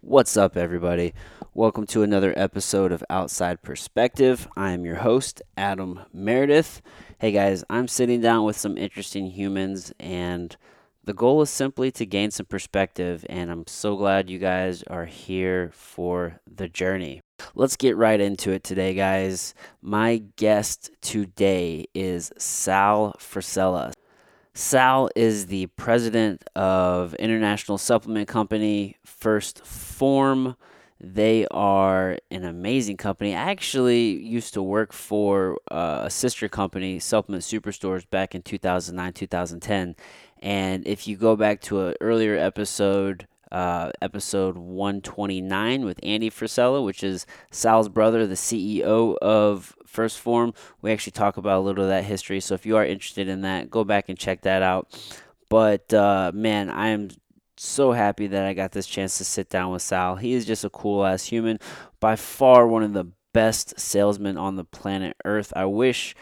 What's up, everybody? Welcome to another episode of Outside Perspective. I am your host, Adam Meredith. Hey guys, I'm sitting down with some interesting humans, and the goal is simply to gain some perspective. And I'm so glad you guys are here for the journey. Let's get right into it today, guys. My guest today is Sal Frisella. Sal is the president of International Supplement Company, First Form. They are an amazing company. I actually used to work for uh, a sister company, Supplement Superstores, back in 2009, 2010. And if you go back to an earlier episode, uh, episode 129 with Andy Frisella, which is Sal's brother, the CEO of First Form. We actually talk about a little of that history. So if you are interested in that, go back and check that out. But uh, man, I am so happy that I got this chance to sit down with Sal. He is just a cool ass human, by far one of the best salesmen on the planet Earth. I wish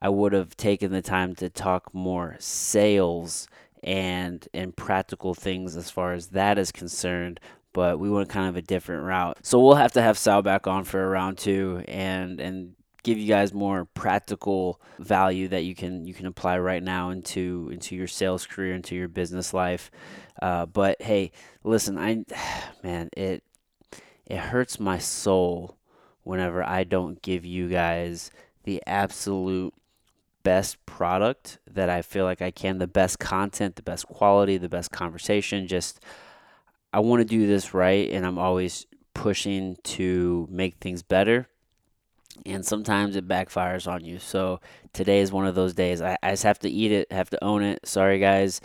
I would have taken the time to talk more sales and and practical things as far as that is concerned but we went kind of a different route. So we'll have to have sal back on for a round two and and give you guys more practical value that you can you can apply right now into into your sales career into your business life. Uh, but hey listen i man it it hurts my soul whenever i don't give you guys the absolute best product that I feel like I can, the best content, the best quality, the best conversation. Just, I want to do this right, and I'm always pushing to make things better. And sometimes it backfires on you. So today is one of those days. I, I just have to eat it, have to own it. Sorry, guys.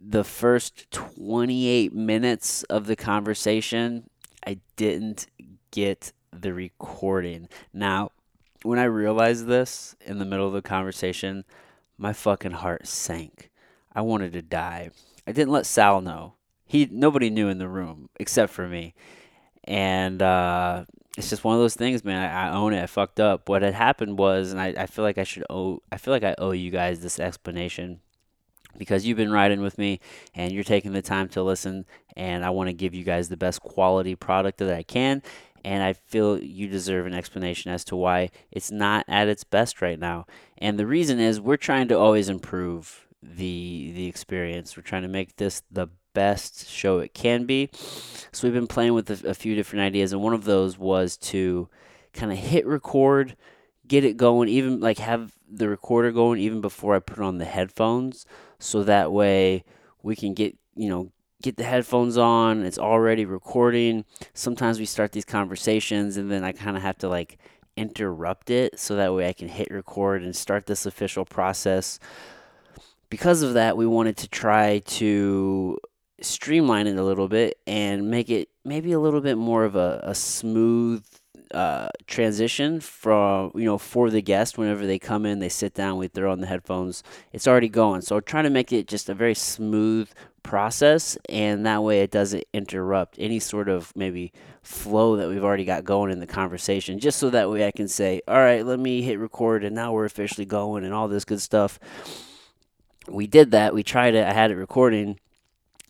The first 28 minutes of the conversation, I didn't get the recording. Now, when I realized this in the middle of the conversation, my fucking heart sank. I wanted to die. I didn't let Sal know. He nobody knew in the room except for me. And uh, it's just one of those things, man. I, I, own it. I fucked up. What had happened was, and I, I feel like I should owe. I feel like I owe you guys this explanation because you've been riding with me and you're taking the time to listen and I want to give you guys the best quality product that I can and I feel you deserve an explanation as to why it's not at its best right now. And the reason is we're trying to always improve the the experience. We're trying to make this the best show it can be. So we've been playing with a, a few different ideas, and one of those was to kind of hit record, get it going, even like have the recorder going even before I put on the headphones, so that way we can get you know get the headphones on, it's already recording. Sometimes we start these conversations and then I kind of have to like interrupt it so that way I can hit record and start this official process. Because of that, we wanted to try to streamline it a little bit and make it maybe a little bit more of a, a smooth uh, transition from you know for the guest whenever they come in they sit down we throw on the headphones it's already going so we're trying to make it just a very smooth process and that way it doesn't interrupt any sort of maybe flow that we've already got going in the conversation just so that way I can say all right let me hit record and now we're officially going and all this good stuff we did that we tried it I had it recording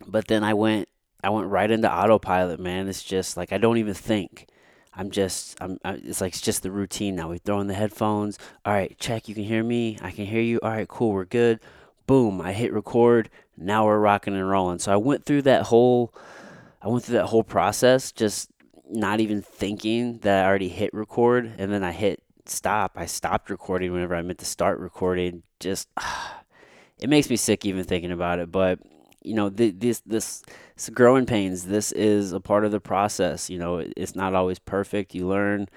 but then I went I went right into autopilot man it's just like I don't even think I'm just, I'm, I, it's like it's just the routine now. We throw in the headphones. All right, check. You can hear me. I can hear you. All right, cool. We're good. Boom. I hit record. Now we're rocking and rolling. So I went through that whole, I went through that whole process, just not even thinking that I already hit record, and then I hit stop. I stopped recording whenever I meant to start recording. Just, it makes me sick even thinking about it. But you know, th- this this it's growing pains. This is a part of the process. You know, it's not always perfect. You learn.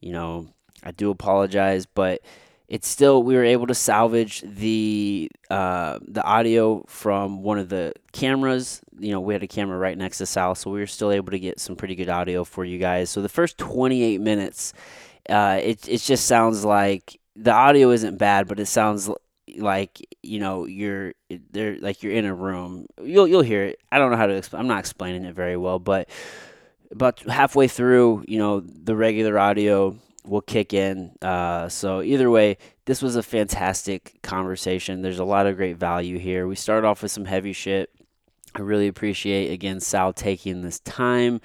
You know, I do apologize, but it's still we were able to salvage the uh, the audio from one of the cameras. You know, we had a camera right next to Sal, so we were still able to get some pretty good audio for you guys. So the first 28 minutes, uh, it it just sounds like the audio isn't bad, but it sounds like you know you're there like you're in a room you'll you'll hear it i don't know how to explain i'm not explaining it very well but about halfway through you know the regular audio will kick in uh, so either way this was a fantastic conversation there's a lot of great value here we start off with some heavy shit I really appreciate again Sal taking this time.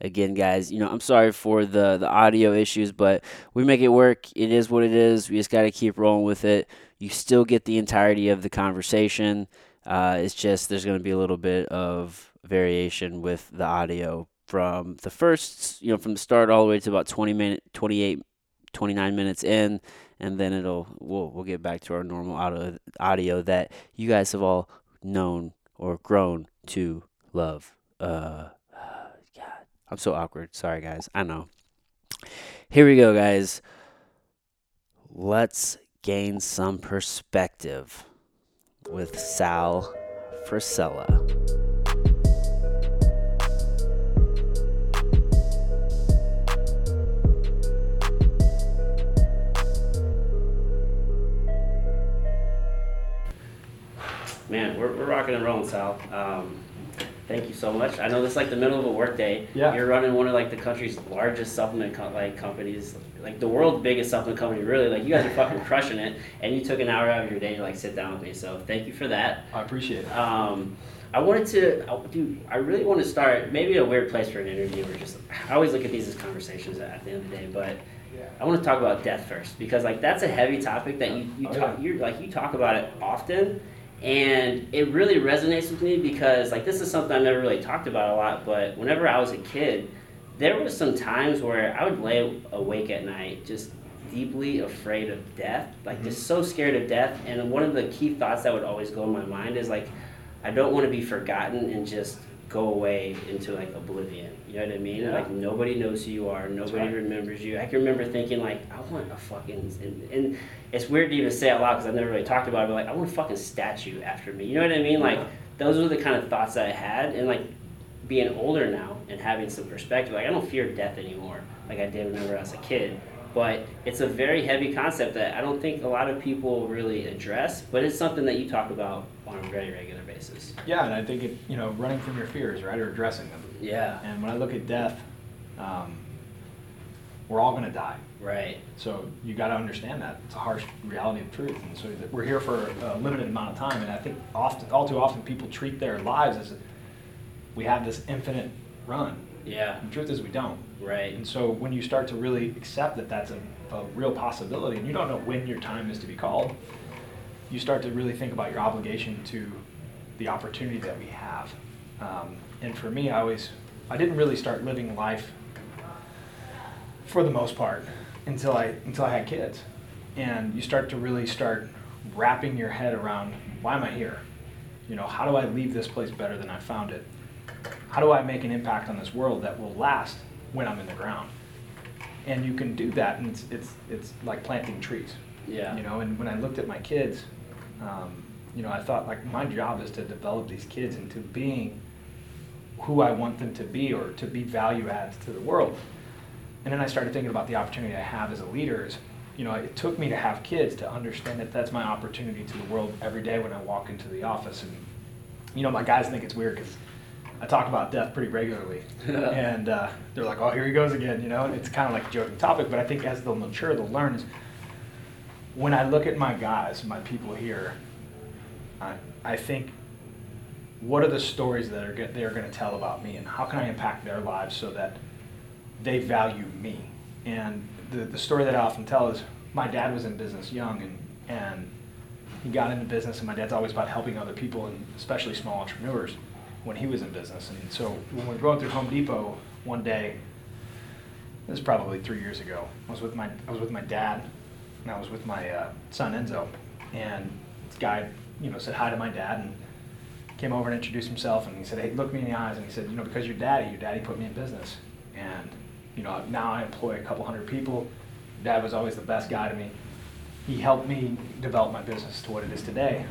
Again, guys, you know I'm sorry for the the audio issues, but we make it work. It is what it is. We just got to keep rolling with it. You still get the entirety of the conversation. Uh, it's just there's going to be a little bit of variation with the audio from the first, you know, from the start all the way to about 20 minute, 28, 29 minutes in, and then it'll we'll we'll get back to our normal audio audio that you guys have all known or grown to love. Uh, God, I'm so awkward. Sorry, guys. I know. Here we go, guys. Let's gain some perspective with Sal Frisella. Man, we're, we're rocking and rolling, Sal. Um, thank you so much. I know this is like the middle of a workday. Yeah. You're running one of like the country's largest supplement co- like companies, like the world's biggest supplement company. Really, like you guys are fucking crushing it. And you took an hour out of your day to like sit down with me. So thank you for that. I appreciate it. Um, I wanted to, I- dude. I really want to start maybe a weird place for an interview or just. I always look at these as conversations at the end of the day, but. I want to talk about death first because like that's a heavy topic that you, you Oh, talk yeah. you're like you talk about it often and it really resonates with me because like this is something I've never really talked about a lot but whenever I was a kid there was some times where I would lay awake at night just deeply afraid of death like Mm-hmm. just so scared of death and one of the key thoughts that would always go in my mind is like I don't want to be forgotten and just go away into like oblivion you know what I mean? Yeah. like nobody knows who you are. Nobody right. remembers you. I can remember thinking like I want a fucking and, and it's weird to even say it out loud because I've never really talked about it but like I want a fucking statue after me. You know what I mean? Like those were the kind of thoughts that I had. And like being older now and having some perspective like I don't fear death anymore like I did whenever I was a kid. But it's a very heavy concept that I don't think a lot of people really address but it's something that you talk about on a very regular basis. Yeah, and I think it, you know, running from your fears, right, or addressing them. Yeah And when I look at death, um, we're all going to die. right So you got to understand that it's a harsh reality of truth, and so we're here for a limited amount of time. And I think often, all too often, people treat their lives as we have this infinite run. yeah And the truth is, we don't. right And so when you start to really accept that that's a, a real possibility, and you don't know when your time is to be called, you start to really think about your obligation to the opportunity that we have. Um, and for me, I always, I didn't really start living life for the most part until I until I had kids, and you start to really start wrapping your head around why am I here? You know, how do I leave this place better than I found it? How do I make an impact on this world that will last when I'm in the ground? And you can do that, and it's it's it's like planting trees. yeah You know, and when I looked at my kids, um, you know, I thought like my job is to develop these kids into being who I want them to be or to be value adds to the world. And then I started thinking about the opportunity I have as a leader. Is, you know, it took me to have kids to understand that that's my opportunity to the world every day when I walk into the office. And, you know, my guys think it's weird because I talk about death pretty regularly. and uh, they're like, oh, here he goes again, you know? And it's kind of like a joking topic, but I think as they'll mature, they'll learn is when I look at my guys, my people here, I, I think, what are the stories that are they're going to tell about me, and how can I impact their lives so that they value me? And the, the story that I often tell is my dad was in business young, and, and he got into business, and my dad's always about helping other people, and especially small entrepreneurs, when he was in business. And so when we were going through Home Depot one day, this is probably three years ago. I was with my I was with my dad, and I was with my uh, son Enzo, and this guy, you know, said hi to my dad and came over and introduced himself, and he said, "Hey, look me in the eyes," and he said, "You know, because your daddy, your daddy put me in business, and you know, now I employ a couple hundred people. Dad was always the best guy to me. He helped me develop my business to what it is today,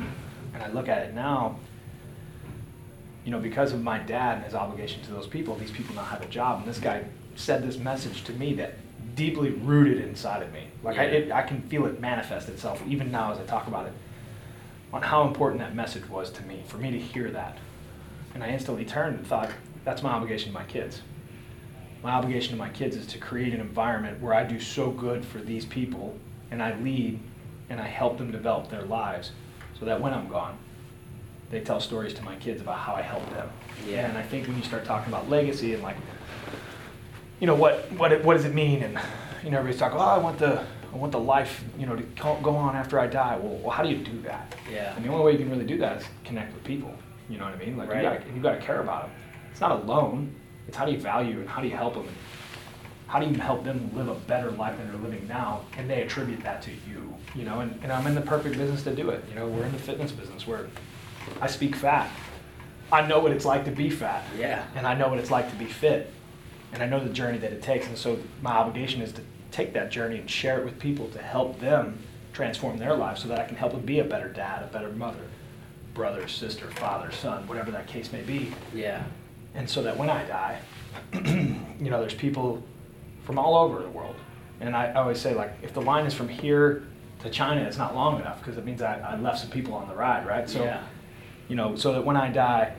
and I look at it now." you know, because of my dad and his obligation to those people, these people now have a job. And this guy said this message to me that deeply rooted inside of me. Like I, it, I can feel it manifest itself even now as I talk about it, on how important that message was to me, for me to hear that. And I instantly turned and thought, that's my obligation to my kids. My obligation to my kids is to create an environment where I do so good for these people and I lead and I help them develop their lives so that when I'm gone, they tell stories to my kids about how I helped them. Yeah. And I think when you start talking about legacy and like, you know, what what it, what does it mean? And you know, everybody's talking, oh, I want the I want the life, you know, to go on after I die. Well, well, how do you do that? Yeah. And the only way you can really do that is connect with people. You know what I mean? Like Right. you got you got to care about them. It's not alone. It's how do you value and how do you help them? And how do you help them live a better life than they're living now? And they attribute that to you. You know, and, and I'm in the perfect business to do it. You know, we're in the fitness business where I speak fat. I know what it's like to be fat. Yeah. And I know what it's like to be fit. And I know the journey that it takes. And so my obligation is to take that journey and share it with people to help them transform their lives so that I can help them be a better dad, a better mother, brother, sister, father, son, whatever that case may be. Yeah. And so that when I die, you know, there's people from all over the world. And I, I always say, like, if the line is from here to China, it's not long enough because it means I, I left some people on the ride, right? So, yeah. you know, so that when I die,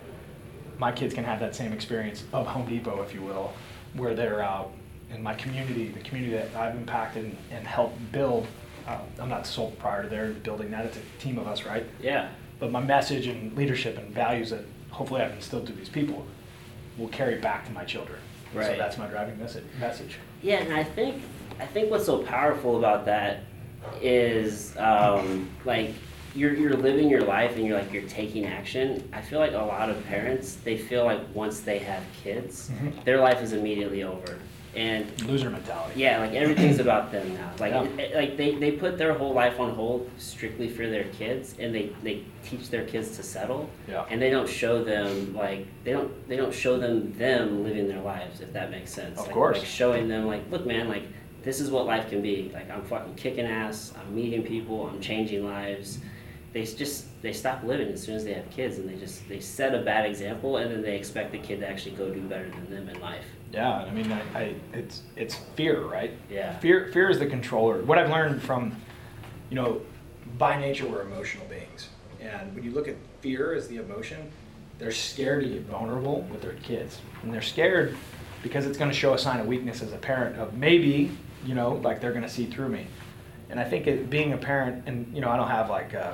my kids can have that same experience of Home Depot, if you will, where they're out in my community, the community that I've impacted and, and helped build. Uh, I'm not the sole proprietor there building that, it's a team of us, right? Yeah. But my message and leadership and values that hopefully I've instilled to these people will carry back to my children. Right. So that's my driving message. message. Yeah, and I think I think what's so powerful about that is um, like you're you're living your life and you're like you're taking action. I feel like a lot of parents they feel like once they have kids, Mhm. their life is immediately over, and Loser mentality. yeah, like everything's about them now. Like Yeah. it- like they, they put their whole life on hold strictly for their kids, and they, they teach their kids to settle, Yeah. and they don't show them like they don't they don't show them them living their lives if that makes sense. Of like, course. Like showing them like look man like this is what life can be. Like I'm fucking kicking ass. I'm meeting people. I'm changing lives. They just they stop living as soon as they have kids, and they just they set a bad example, and then they expect the kid to actually go do better than them in life. Yeah, I mean, I, I, it's it's fear, right? Yeah. Fear fear is the controller. What I've learned from, you know, by nature we're emotional beings, and when you look at fear as the emotion, they're scared to get vulnerable with their kids, and they're scared because it's going to show a sign of weakness as a parent of maybe, you know, like they're going to see through me, and I think it, being a parent, and you know, I don't have like, uh,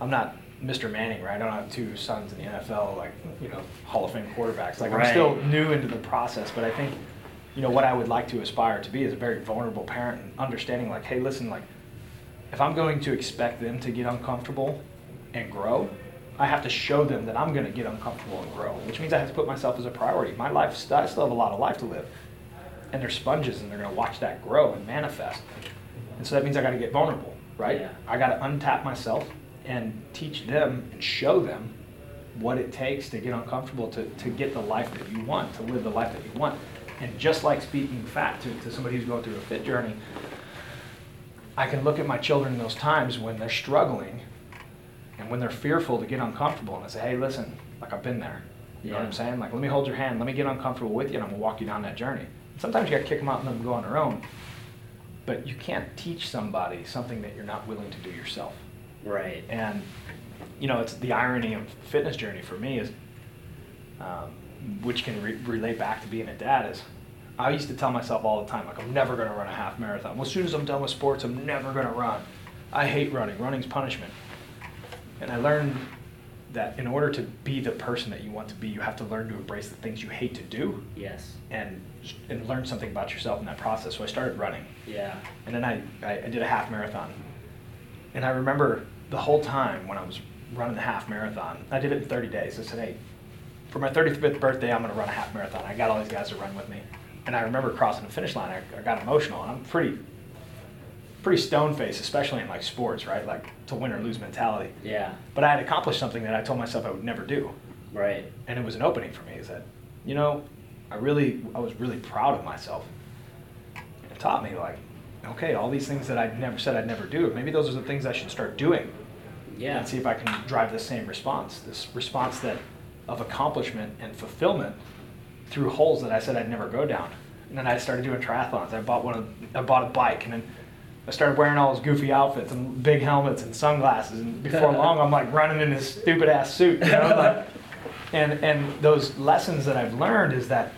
I'm not. Mr. Manning, right? I don't have two sons in the NFL, like you know, Hall of Fame quarterbacks. Like I'm still new into the process, but I think you know what I would like to aspire to be is a very vulnerable parent and understanding like, hey, listen, like if I'm going to expect them to get uncomfortable and grow, I have to show them that I'm going to get uncomfortable and grow, which means I have to put myself as a priority. My life, I still have a lot of life to live, and they're sponges, and they're going to watch that grow and manifest. And so that means I got to get vulnerable, right? Yeah. I got to untap myself and teach them and show them what it takes to get uncomfortable to, to get the life that you want, to live the life that you want. And just like speaking fat to, to somebody who's going through a fit journey, I can look at my children in those times when they're struggling and when they're fearful to get uncomfortable and I say, hey, listen, like I've been there. You know what I'm saying? Like, let me hold your hand, let me get uncomfortable with you, and I'm gonna walk you down that journey. Sometimes you gotta kick them out and let them go on their own. But you can't teach somebody something that you're not willing to do yourself. Right. And you know, it's the irony of fitness journey for me is, um, which can re- relate back to being a dad is, I used to tell myself all the time, like I'm never going to run a half marathon. Well, as soon as I'm done with sports, I'm never going to run. I hate running. Running's punishment. And I learned that in order to be the person that you want to be, you have to learn to embrace the things you hate to do Yes. and and learn something about yourself in that process. So I started running. Yeah. And then I, I, I did a half marathon. And I remember the whole time when I was running the half marathon, I did it in 30 days. I said, hey, for my 35th birthday, I'm going to run a half marathon. I got all these guys to run with me. And I remember crossing the finish line, I, I got emotional. And I'm pretty, pretty stone faced, especially in like sports, right? Like to win or lose mentality. Yeah. But I had accomplished something that I told myself I would never do Right. and it was an opening for me is that you know i really i was really proud of myself it taught me like okay all these things that I'd never said i'd never do maybe those are the things i should start doing. Yeah. and see if i can drive the same response this response that of accomplishment and fulfillment through holes that i said i'd never go down. And then i started doing triathlons. I bought one of i bought a bike and then I started wearing all those goofy outfits and big helmets and sunglasses, and before long, I'm like running in this stupid ass suit, you know, like, and and those lessons that I've learned is that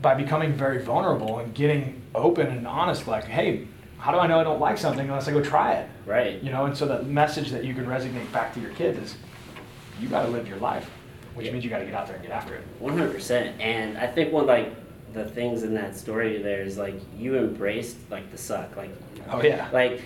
by becoming very vulnerable and getting open and honest, like, hey, how do I know I don't like something unless I go try it? Right. You know, and so that message that you can resonate back to your kids is, you got to live your life, which Yeah. means you got to get out there and get after it. One hundred percent. And I think one like the things in that story there is like you embraced like the suck. Like Oh yeah, like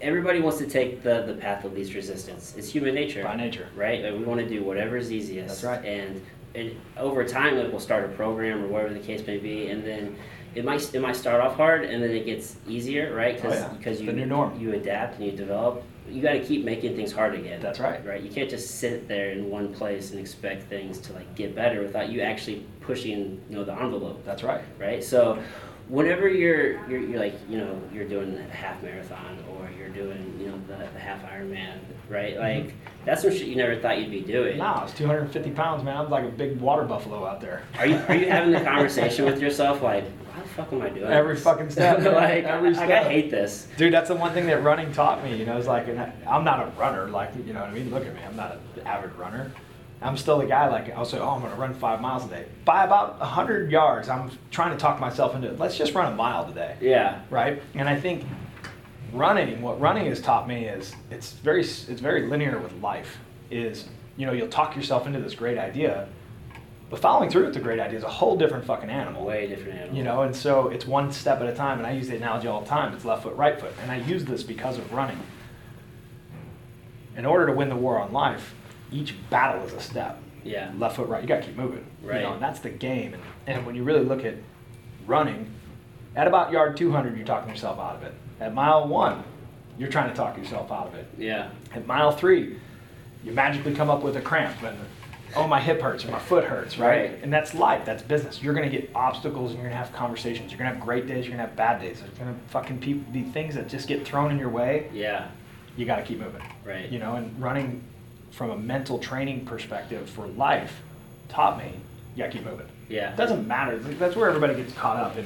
everybody wants to take the the path of least resistance. It's human nature. by nature. Right? Like we want to do whatever is easiest. That's right. And and over time like we'll start a program or whatever the case may be and then it might it might start off hard and then it gets easier, right? Oh, yeah. because you The new norm. you adapt and you develop. You got to keep making things hard again. That's right. Right. You can't just sit there in one place and expect things to like get better without you actually pushing, you know, the envelope, That's right. right? So, whenever you're you're, you're like, you know, you're doing a half marathon or you're doing, you know, the, the half Ironman, right? Mm-hmm. Like that's some shit you never thought you'd be doing. Nah, it's 250 pounds, man. I'm like a big water buffalo out there. Are you are you having the conversation with yourself like, why the fuck am I doing Every this?" fucking step, like, Every like I hate this. Dude, that's the one thing that running taught me. You know, it's like, I, I'm not a runner. Like, you know what I mean? Look at me. I'm not an avid runner. I'm still the guy. Like, I'll say, oh, I'm going to run five miles a day. By about 100 yards, I'm trying to talk myself into it. Let's just run a mile today, Yeah. right? And I think running, what running has taught me is it's very, it's very linear with life. Is you know, you'll talk yourself into this great idea, but following through with the great idea is a whole different fucking animal. Way different animal. You know, and so it's one step at a time, and I use the analogy all the time. It's left foot, right foot, and I use this because of running. In order to win the war on life, each battle is a step. Yeah. Left foot, right. You got to keep moving. Right. You know, and that's the game. And, and when you really look at running, at about yard 200, you're talking yourself out of it. At mile one, you're trying to talk yourself out of it. Yeah. At mile three, you magically come up with a cramp and oh my hip hurts or my foot hurts, right? Right. And that's life, that's business. You're gonna get obstacles and you're gonna have conversations. You're gonna have great days, you're gonna have bad days. There's gonna fucking pe- be things that just get thrown in your way. Yeah. You gotta keep moving. Right. You know, and running from a mental training perspective for life taught me yeah, keep moving. Yeah. It doesn't matter. That's where everybody gets caught up in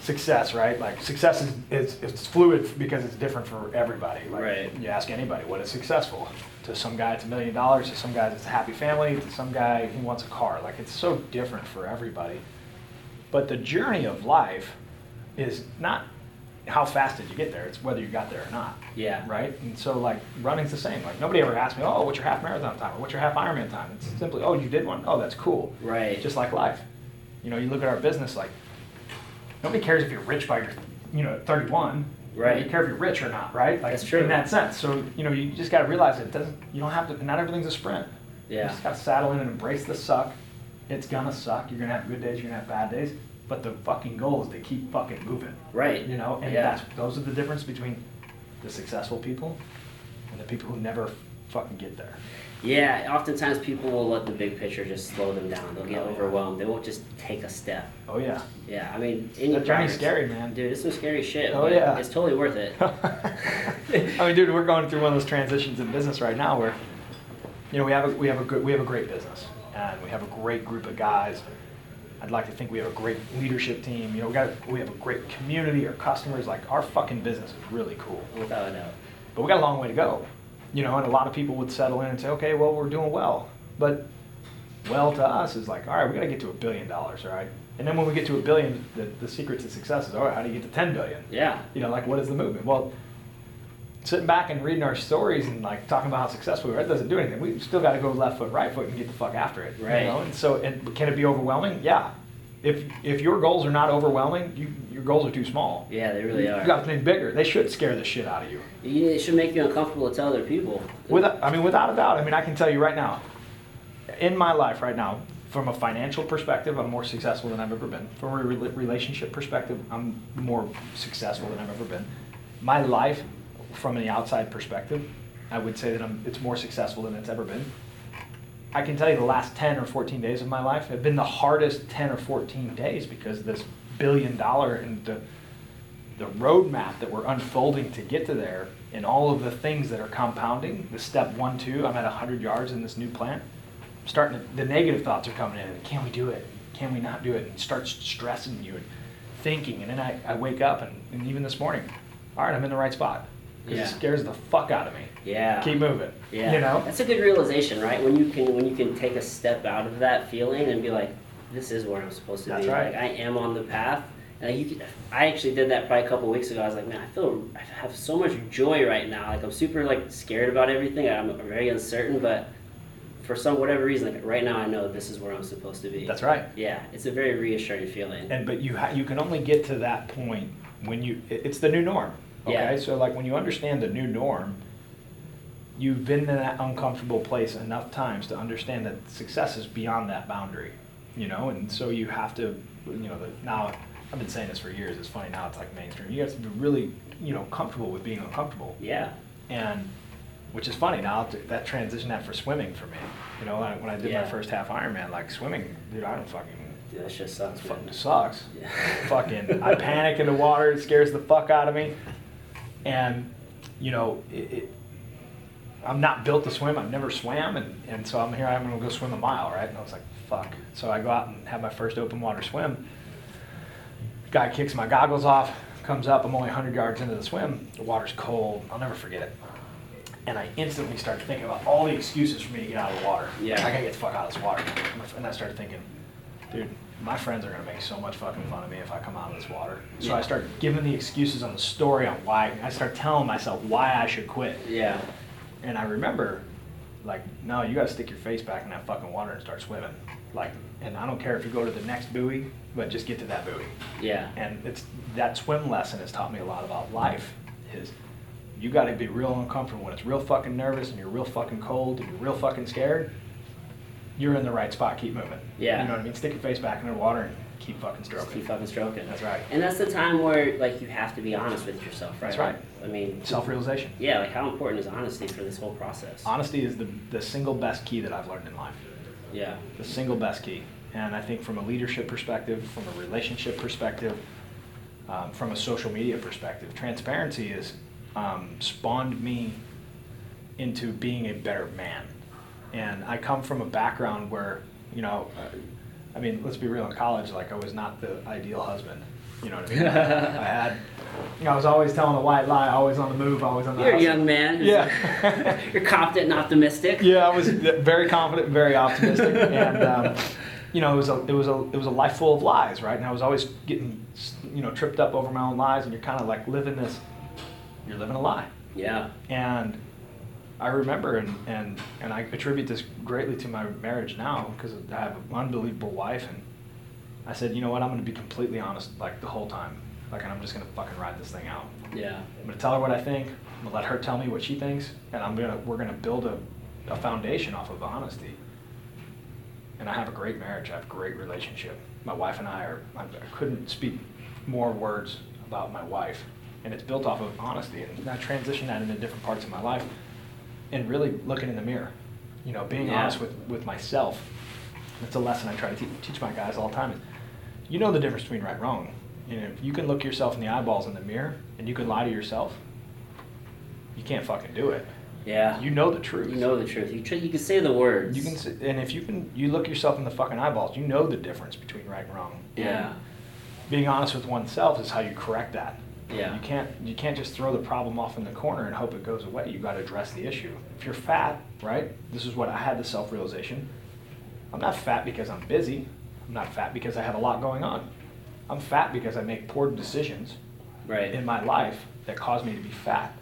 success, right? Like success is, is it's fluid because it's different for everybody. Like Right. you ask anybody what is successful. To some guy it's a million dollars, to some guys it's a happy family, to some guy he wants a car. Like it's so different for everybody. But the journey of life is not how fast did you get there, it's whether you got there or not. Yeah. Right? And so like running's the same. Like nobody ever asks me, Oh, what's your half marathon time? Or what's your half Ironman time? It's simply, Oh, you did one? Oh, that's cool. Right. Just like life. You know, you look at our business like nobody cares if you're rich by your you know, 31. Right. You care if you're rich or not, right? Like That's true. in that sense. So, you know, you just gotta realize it doesn't you don't have to not everything's a sprint. You Yeah. just gotta saddle in and embrace the suck. It's gonna suck. You're gonna have good days, you're gonna have bad days. But the fucking goal is to keep fucking moving. Right. You know, and Yeah. that's those are the difference between the successful people and the people who never fucking get there. Yeah, oftentimes people will let the big picture just slow them down. They'll get Oh, yeah. overwhelmed. They won't just take a step. Oh yeah. Yeah, I mean, in That journey's progress- scary, man. Dude, it's some scary shit. Oh, but yeah. It's totally worth it. I mean, dude, we're going through one of those transitions in business right now where, you know, we have a we have a good we have a great business and we have a great group of guys. I'd like to think we have a great leadership team. You know, we got we have a great community. Our customers, like our fucking business is really cool. Without a doubt. But we got a long way to go. You know, and a lot of people would settle in and say, okay, well, we're doing well. But well to us is like, all right, we got to get to a billion dollars, all right? And then when we get to a billion, the, the secret to success is, all right, how do you get to 10 billion? Yeah. You know, like what is the movement? Well, sitting back and reading our stories and like talking about how successful we are, that doesn't do anything. We still got to go left foot, right foot, and get the fuck after it. Right. You know? And so, and can it be overwhelming? Yeah. If if your goals are not overwhelming, you, your goals are too small. Yeah, they really You are. You got to think bigger. They should scare the shit out of you. You- It should make you uncomfortable to tell other people. Without, I mean, without a doubt. I mean, I can tell you right now, in my life right now, from a financial perspective, I'm more successful than I've ever been. From a rela- relationship perspective, I'm more successful than I've ever been. My life, from the outside perspective, I would say that I'm, it's more successful than it's ever been. I can tell you the last 10 or 14 days of my life have been the hardest 10 or 14 days because this billion dollar and the, the roadmap that we're unfolding to get to there and all of the things that are compounding, the step one, two, I'm at 100 yards in this new plant. I'm starting to, the negative thoughts are coming in. Can we do it? Can we not do it? And it starts stressing you and thinking. And then I, I wake up and, and even this morning, all right, I'm in the right spot. Because Yeah. it scares the fuck out of me. Yeah. Keep moving. Yeah. You know? That's a good realization, right? When you can when you can take a step out of that feeling and be like, this is where I'm supposed to That's be. right. Like I am on the path. And you can, I actually did that probably a couple weeks ago. I was like, man, I feel I have so much joy right now. Like I'm super like scared about everything. I'm very uncertain, but for some whatever reason, like right now, I know this is where I'm supposed to be. That's right. Yeah, it's a very reassuring feeling. And but you ha- you can only get to that point when you it's the new norm. Okay, Yeah. so like when you understand the new norm, you've been in that uncomfortable place enough times to understand that success is beyond that boundary. You know, and so you have to, you know, the, now I've been saying this for years. It's funny now; it's like mainstream. You have to be really, you know, comfortable with being uncomfortable. yeah, and which is funny now th- that transition that for swimming for me you know when I, did Yeah. my first half Ironman like swimming dude I don't fucking Dude, that shit sucks. fucking sucks Yeah. fucking I panic in the water it scares the fuck out of me and you know it, it, I'm not built to swim. I've never swam. And, and so I'm here I'm gonna go swim a mile right? And I was like fuck. So I go out and have my first open water swim. Guy kicks my goggles off comes up. I'm only 100 yards into the swim. The water's cold. I'll never forget it. And I instantly started thinking about all the excuses for me to get out of the water. Yeah. I gotta get the fuck out of this water. And I started thinking, dude, my friends are gonna make so much fucking fun of me if I come out of this water. So Yeah. I start giving the excuses on the story on why, I start telling myself why I should quit. Yeah, And I remember, like, no, you gotta stick your face back in that fucking water and start swimming. Like, and I don't care if you go to the next buoy, but just get to that buoy. yeah, And it's that swim lesson has taught me a lot about life. Is you got to be real uncomfortable when it's real fucking nervous and you're real fucking cold and you're real fucking scared. You're in the right spot. Keep moving. Yeah. You know what I mean? Stick your face back in the water and keep fucking just stroking. keep fucking stroking. That's right. And that's the time where like you have to be honest with yourself, right? That's right. I mean, Self-realization. Yeah, like how important is honesty for this whole process? Honesty is the the single best key that I've learned in life. Yeah, the single best key. And I think from a leadership perspective, from a relationship perspective, um, from a social media perspective, transparency has um, spawned me into being a better man. And I come from a background where, you know, I mean, let's be real, in college, like I was not the ideal husband. You know what I mean? I had, you know, I was always telling a white lie, always on the move, always on the you're a young man. Yeah. you're confident and optimistic. Yeah, I was very confident, very optimistic, and um, you know, it was a it was a it was a life full of lies, right? And I was always getting you know tripped up over my own lies, and you're kind of like living this, you're living a lie. Yeah, And I remember, and and and I attribute this greatly to my marriage now because I have an unbelievable wife, and I said, you know what, I'm going to be completely honest, like the whole time, like, and I'm just going to fucking ride this thing out. yeah, I'm gonna tell her what I think. I'm gonna let her tell me what she thinks, and I'm gonna we're gonna build a, a foundation off of honesty. And I have a great marriage. I have a great relationship. My wife and I are. I couldn't speak more words about my wife, and it's built off of honesty. And I transition that into different parts of my life, and really looking in the mirror. You know, being Yeah. honest with with myself. That's a lesson I try to te- teach my guys all the time. Is you know the difference between right and wrong. You know, if you can look yourself in the eyeballs in the mirror and you can lie to yourself, you can't fucking do it. yeah. You know the truth. You know the truth. You tr- you can say the words. You can, s- and if you can, you look yourself in the fucking eyeballs. You know the difference between right and wrong. Yeah. And being honest with oneself is how you correct that. Yeah. You can't, you can't just throw the problem off in the corner and hope it goes away. You got to address the issue. If you're fat, right? This is what I had the self-realization. I'm not fat because I'm busy. I'm not fat because I have a lot going on. I'm fat because I make poor decisions Right. in my life that caused me to be fat.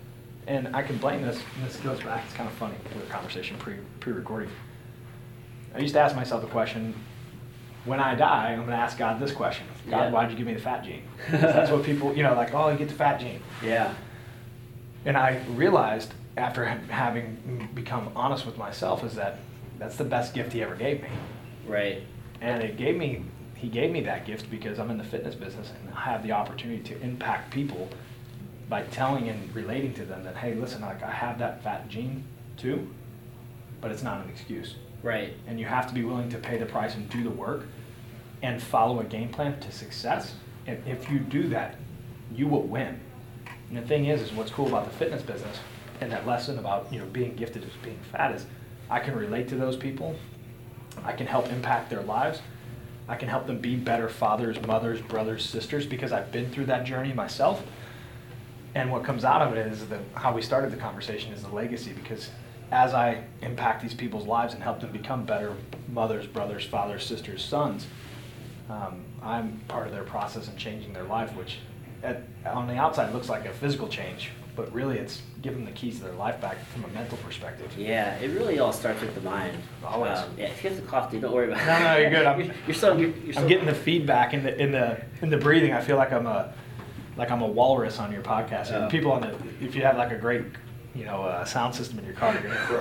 And I can blame this, and this goes back, it's kind of funny, with a conversation pre, pre-recording. I used to ask myself the question, when I die, I'm gonna ask God this question. God, Yeah. why'd you give me the fat gene? That's what people, you know, like, oh, you get the fat gene. Yeah. And I realized after having become honest with myself is that that's the best gift he ever gave me. Right. And it gave me, he gave me that gift because I'm in the fitness business and I have the opportunity to impact people by telling and relating to them that, hey, listen, like I have that fat gene too, but it's not an excuse. Right. And you have to be willing to pay the price and do the work and follow a game plan to success. And if you do that, you will win. And the thing is, is what's cool about the fitness business and that lesson about, you know, being gifted as being fat is I can relate to those people. I can help impact their lives. I can help them be better fathers, mothers, brothers, sisters because I've been through that journey myself. And what comes out of it is the how we started the conversation is the legacy because as I impact these people's lives and help them become better mothers, brothers, fathers, sisters, sons, um, I'm part of their process in changing their life, which at, on the outside looks like a physical change, but really it's giving them the keys to their life back from a mental perspective. Yeah, it really all starts with the mind. Always. Um, yeah, if you have to cough, dude, don't worry about it. No, no, you're good. I'm- you're, you're so you're, you're so I'm getting the feedback in the in the in the breathing. I feel like I'm a like I'm a walrus on your podcast. Oh. People on the if you have like a great you know uh, sound system in your car, you're gonna grow.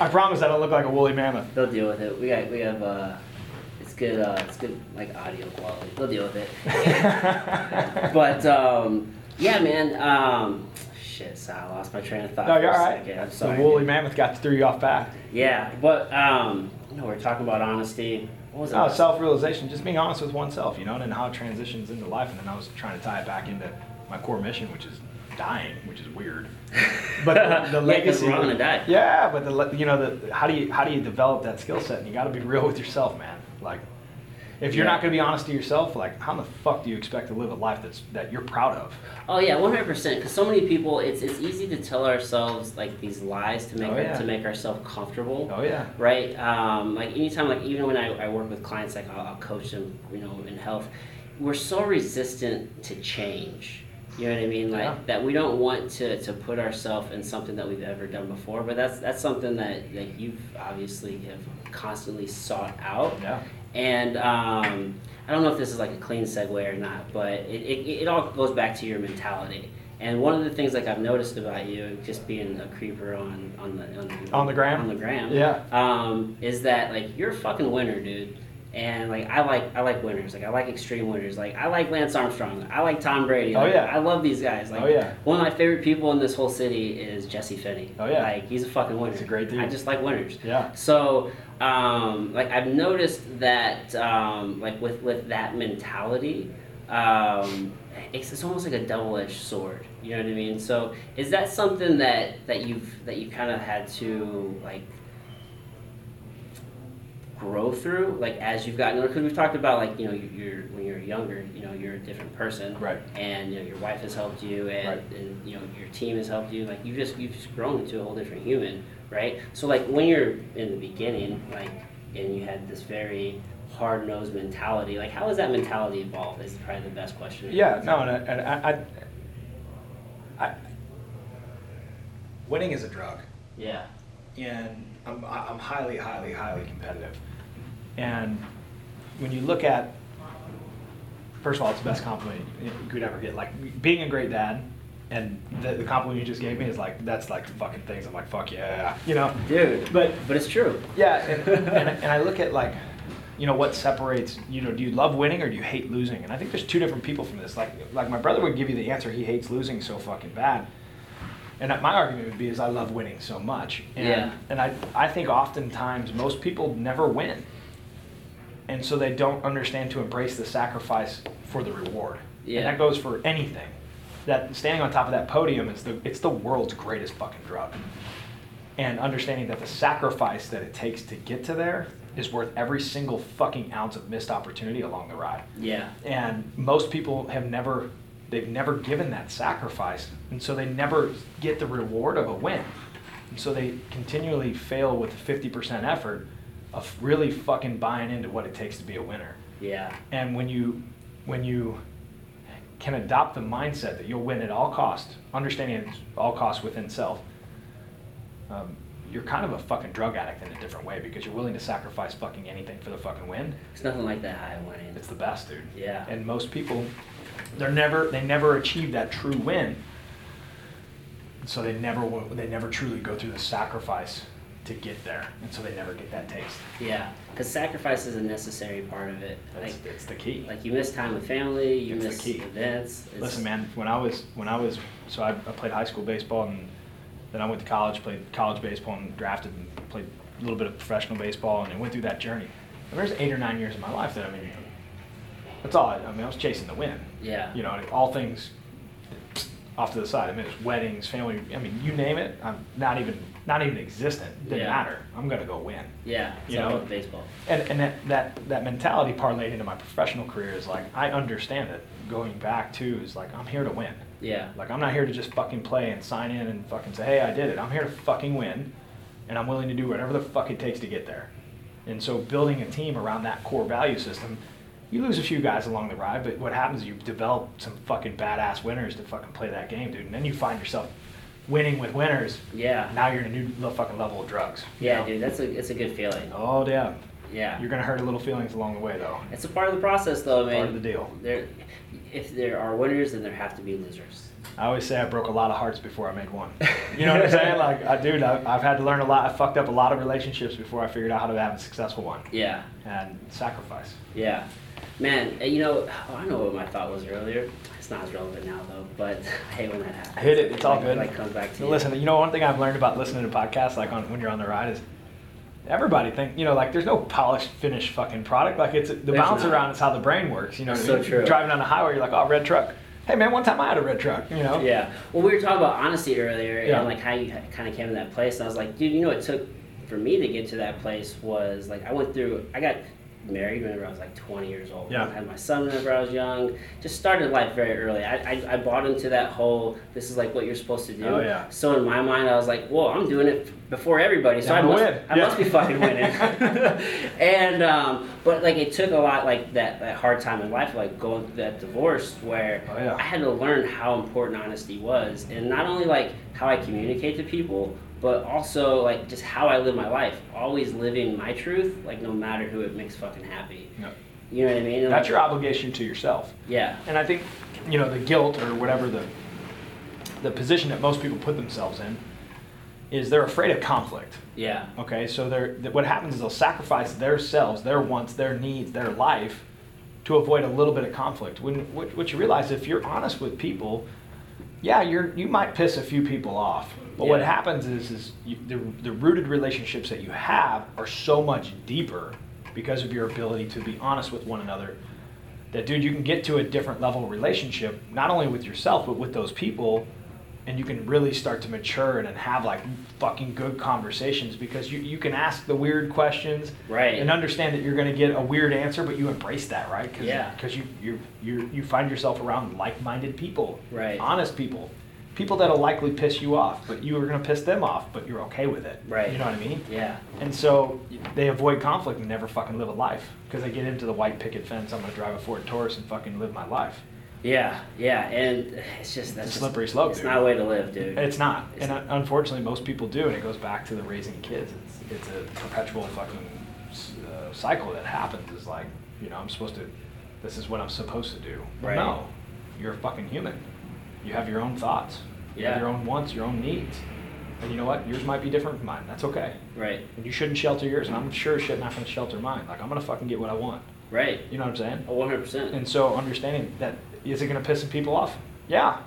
I promise I don't look like a woolly mammoth. They'll deal with it. We got we have uh, it's good uh, it's good like audio quality. They'll deal with it. but um, yeah, man. Um, shit, so I lost my train of thought. no, you're all right. second. I'm The woolly mammoth got to threw you off back. Yeah, but um, you know, we're talking about honesty. What was it? Oh, self-realization, just being honest with oneself, you know, and then how it transitions into life. And then I was trying to tie it back into my core mission, which is dying, which is weird. But the, the Yeah, 'cause legacy. we're all gonna die. Yeah, but the you know the how do you how do you develop that skill set? And you got to be real with yourself, man. Like, if you're Yeah. not going to be honest to yourself, like, how in the fuck do you expect to live a life that's that you're proud of? Oh yeah, one hundred percent. Because so many people, it's it's easy to tell ourselves like these lies to make Oh, yeah. to make ourselves comfortable. Oh yeah. right? Um, like anytime, like even when I, I work with clients, like I'll, I'll coach them, you know, in health. We're so resistant to change. You know what I mean? Like Yeah. that we don't want to, to put ourselves in something that we've ever done before. But that's that's something that, that you've obviously have constantly sought out. Yeah. And um, I don't know if this is like a clean segue or not, but it, it, it all goes back to your mentality. And one of the things like I've noticed about you, just being a creeper on on the on the, On the gram? on the gram, Yeah. um, is that like you're a fucking winner, dude. And like I like I like winners. Like I like extreme winners. Like I like Lance Armstrong. I like Tom Brady. Oh, yeah. I love these guys. Like Oh, yeah. one of my favorite people in this whole city is Jesse Finney. Oh, yeah. Like he's a fucking winner. He's a great dude. I just like winners. Yeah. So, um, like I've noticed that, um, like with with that mentality, um, it's, it's almost like a double edged sword. You know what I mean? So, is that something that that you've that you kind of had to like grow through, like as you've gotten older? Because we've talked about like you know you- you're when you're younger, you know you're a different person, Right. And you know your wife has helped you, and, Right. and you know your team has helped you. Like you just you've just grown into a whole different human, right? So like when you're in the beginning, like and you had this very hard nosed mentality, like how has that mentality evolved? Is probably the best question. Yeah, no, and, I, and I, I, I, winning is a drug, Yeah. and I'm, I'm highly, highly, highly competitive. And when you look at, first of all, it's the best compliment you could ever get. Like being a great dad, and the, the compliment you just gave me is like that's like fucking things. I'm like fuck yeah, you know. Dude. But But it's true. yeah, and, and, and I look at like, you know, what separates, you know, do you love winning or do you hate losing? And I think there's two different people from this. Like, like my brother would give you the answer, he hates losing so fucking bad. And my argument would be is I love winning so much. And, Yeah. And I, I think oftentimes most people never win. And so they don't understand to embrace the sacrifice for the reward. Yeah. And that goes for anything. That standing on top of that podium is the it's the world's greatest fucking drug and understanding that the sacrifice that it takes to get to there is worth every single fucking ounce of missed opportunity along the ride. Yeah. And most people have never they've never given that sacrifice and so they never get the reward of a win. And so they continually fail with 50% effort of really fucking buying into what it takes to be a winner. Yeah. And when you when you can adopt the mindset that you'll win at all costs, understanding it's all costs within self, um, you're kind of a fucking drug addict in a different way because you're willing to sacrifice fucking anything for the fucking win. It's nothing like that high winning. It's the best, dude. Yeah. And most people, they're never they never achieve that true win. So they never they never truly go through the sacrifice to get there, and so they never get that taste. Yeah. Because sacrifice is a necessary part of it. That's Like, it's the key. like you miss time with family, you It's the miss key. events. It's, Listen, man. When I was when I was so I, I played high school baseball and then I went to college, played college baseball and drafted and played a little bit of professional baseball and I went through that journey. And there's eight or nine years of my life that I mean, that's all. I, I mean, I was chasing the win. Yeah. You know, all things off to the side. I mean, it's weddings, family. I mean, you name it. I'm not even not even existent. Didn't Yeah. matter. I'm gonna go win. Yeah. You know? baseball. And, and that, that, that mentality parlayed into my professional career is like, I understand it. Going back to is like, I'm here to win. Yeah. Like, I'm not here to just fucking play and sign in and fucking say, hey, I did it. I'm here to fucking win. And I'm willing to do whatever the fuck it takes to get there. And so building a team around that core value system You lose a few guys along the ride, but what happens is you develop some fucking badass winners to fucking play that game, dude. And then you find yourself winning with winners. Yeah. Now you're in a new fucking level of drugs. Yeah, know? dude, that's a it's a good feeling. Oh yeah. Yeah. You're gonna hurt a little feelings along the way though. It's a part of the process, though. I mean, Part of the deal. There, if there are winners, then there have to be losers. I always say I broke a lot of hearts before I made one. You know what I'm saying? Like, I, dude, I, I've had to learn a lot. I fucked up a lot of relationships before I figured out how to have a successful one. Yeah. And sacrifice. Yeah. Man, uh, you know, oh, I know what my thought was earlier. It's not as relevant now, though, but I hate when that happens. Hit it. It's all Like- good. Like, comes back to you. listen, you know, one thing I've learned about listening to podcasts, like on when you're on the ride, is everybody think, you know, like there's no polished, finished fucking product. Like it's the There's bounce not. around is how the brain works. You know, what I So mean? true. Driving down the highway, you're like, oh, red truck. Hey man, one time I had a red truck. You know. Yeah. Well, we were talking about honesty earlier Yeah. and like how you kind of came to that place. And I was like, dude, you know it took for me to get to that place was like I went through. I got married whenever I was like 20 years old. Yeah. I had my son whenever I was young. Just started life very early. I, I, I bought into that whole this is like what you're supposed to do. Oh, yeah. So in my mind, I was like, whoa, I'm doing it before everybody, so Yeah, I must, win. I Yeah. must be fucking winning. and um, but like it took a lot like that that hard time in life, like going through that divorce where Oh, yeah. I had to learn how important honesty was, and not only like how I communicate to people, but also like just how I live my life. Always living my truth, like no matter who it makes fucking happy. Yeah. You know what I mean? And, That's like, your obligation to yourself. yeah, And I think, you know, the guilt or whatever the the position that most people put themselves in is they're afraid of conflict. yeah, Okay, so they're what happens is they'll sacrifice their selves, their wants, their needs, their life to avoid a little bit of conflict. When what, what you realize if you're honest with people, yeah, you're you might piss a few people off, but what happens is is you, the the rooted relationships that you have are so much deeper because of your ability to be honest with one another. That dude, you can get to a different level of relationship, not only with yourself but with those people and you can really start to mature and, and have like fucking good conversations because you, you can ask the weird questions Right. and understand that you're going to get a weird answer but you embrace that right Cause, Yeah. because you, you you you find yourself around like-minded people Right. honest people people that'll likely piss you off but you are going to piss them off but you're okay with it Right. you know what i mean yeah, and so they avoid conflict and never fucking live a life because they get into the white picket fence i'm going to drive a ford taurus and fucking live my life yeah, yeah, and it's just that's It's a slippery slope, It's dude. not a way to live, dude. It's not, It's and not. unfortunately, most people do, and it goes back to the raising kids. It's it's a perpetual fucking uh, cycle that happens. Is like, you know, I'm supposed to, this is what I'm supposed to do. Right. No, you're a fucking human. You have your own thoughts. Yeah. your own wants, your own needs, and you know what? Yours might be different from mine. That's okay. Right, And you shouldn't shelter yours, and I'm sure as shit not going to shelter mine. Like I'm gonna fucking get what I want. right, You know what I'm saying? one hundred percent. And so understanding that is it going to piss some people off? Yeah,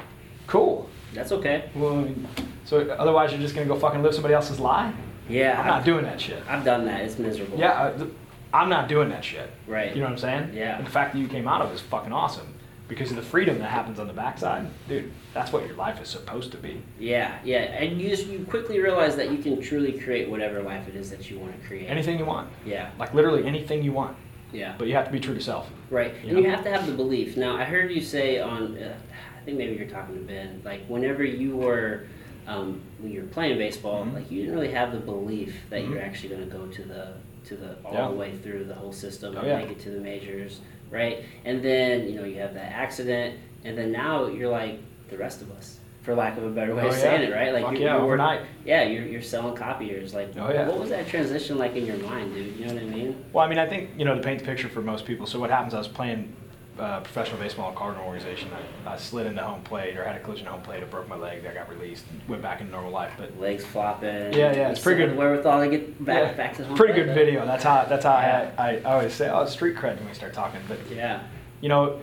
cool. That's okay. Well, I mean, so otherwise you're just gonna go fucking live somebody else's lie? Yeah, I'm not doing that shit. I've done that. It's miserable. Yeah, th- I'm not doing that shit. Right. You know what I'm saying? Yeah. And the fact that you came out of it is fucking awesome because of the freedom that happens on the backside, dude. That's what your life is supposed to be. Yeah, yeah, and you just you quickly realize that you can truly create whatever life it is that you want to create. Anything you want, Yeah, like literally anything you want, yeah, but you have to be true to self. right. you And you have to have the belief. Now, I heard you say on, uh, I think maybe you're talking to Ben, like whenever you were, um, when you were playing baseball, Mhm. like you didn't really have the belief that you're Mhm. actually going to go to the to the all Yeah. the way through the whole system Oh, and yeah. make it to the majors, right? And then you know you have that accident, and then now you're like the rest of us, for lack of a better way Oh, of yeah. saying it, right? Like Fuck you're, yeah, you're overnight. Yeah, you're, you're selling copiers. Like, Oh, yeah. what was that transition like in your mind, dude? You know what I mean? Well, I mean, I think you know to paint the picture for most people. So what happens? I was playing uh, professional baseball in Cardinal organization. I, I slid into home plate or had a collision at home plate. I broke my leg. I got released. Went back into normal life. But Legs flopping. Yeah, yeah, it's pretty good. Wherewithal to get back, yeah, back to home. pretty plate, good though. video. That's how that's how Yeah. I, I, always say oh it's street cred when we start talking. But Yeah, you know,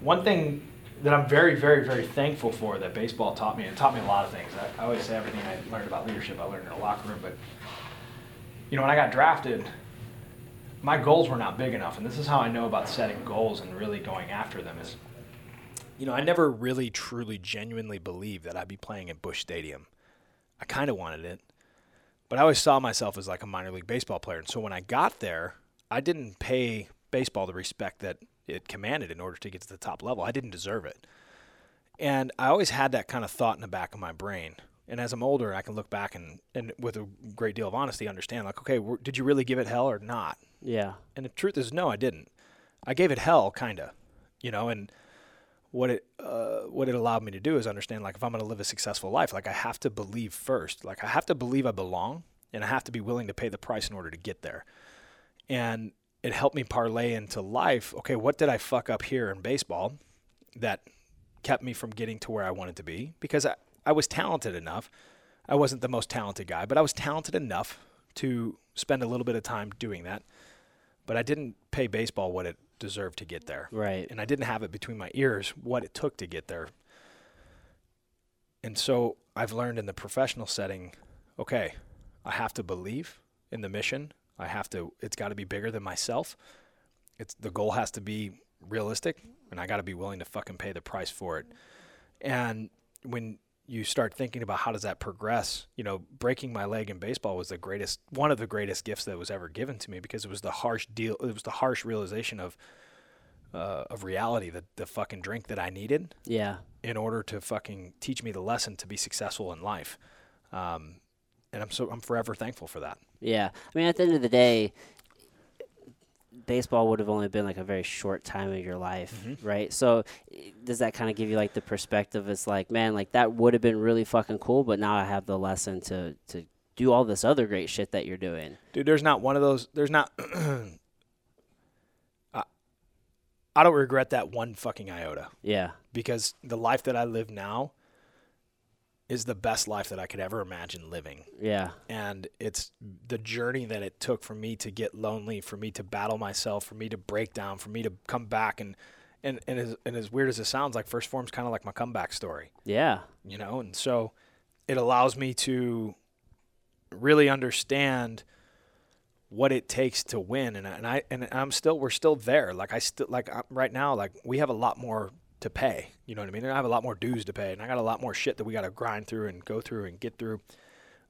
one thing that I'm very very very thankful for that baseball taught me. It taught me a lot of things. I, I always say everything I learned about leadership I learned in a locker room. But you know, when I got drafted, my goals were not big enough, and this is how I know about setting goals and really going after them. Is you know, I never really truly genuinely believed that I'd be playing at Busch Stadium. I kind of wanted it, but I always saw myself as like a minor league baseball player. And so when I got there, I didn't pay baseball the respect that it commanded in order to get to the top level. I didn't deserve it. And I always had that kind of thought in the back of my brain. And as I'm older, I can look back and, and with a great deal of honesty, understand like, okay, did you really give it hell or not? Yeah, And the truth is, no, I didn't. I gave it hell, kind of, you know, and what it uh, what it allowed me to do is understand like if I'm going to live a successful life, like I have to believe first, like I have to believe I belong, and I have to be willing to pay the price in order to get there. And it helped me parlay into life. Okay, what did I fuck up here in baseball that kept me from getting to where I wanted to be? Because I, I was talented enough. I wasn't the most talented guy, but I was talented enough to spend a little bit of time doing that. But I didn't pay baseball what it deserved to get there. Right. And I didn't have it between my ears what it took to get there. And so I've learned in the professional setting, okay, I have to believe in the mission. I have to it's got to be bigger than myself. It's the goal has to be realistic and I got to be willing to fucking pay the price for it. And when you start thinking about how does that progress, you know, breaking my leg in baseball was the greatest one of the greatest gifts that was ever given to me because it was the harsh deal it was the harsh realization of uh, of reality, the the fucking drink that I needed Yeah. in order to fucking teach me the lesson to be successful in life. Um, and I'm so I'm forever thankful for that. Yeah. I mean, at the end of the day, baseball would have only been like a very short time of your life, Mhm. right? So, does that kind of give you like the perspective? It's like, man, like that would have been really fucking cool, but now I have the lesson to to do all this other great shit that you're doing. Dude, there's not one of those. There's not. I, I don't regret that one fucking iota Yeah. because the life that I live now is the best life that I could ever imagine living. Yeah. And it's the journey that it took for me to get lonely, for me to battle myself, for me to break down, for me to come back. And, and, and, as, and as weird as it sounds, like First Form's kind of like my comeback story. Yeah. you know and so it allows me to really understand what it takes to win and, I- and I and I'm still we're still there like I still like i right now like we have a lot more to pay you know what I mean? And I have a lot more dues to pay and I got a lot more shit that we got to grind through and go through and get through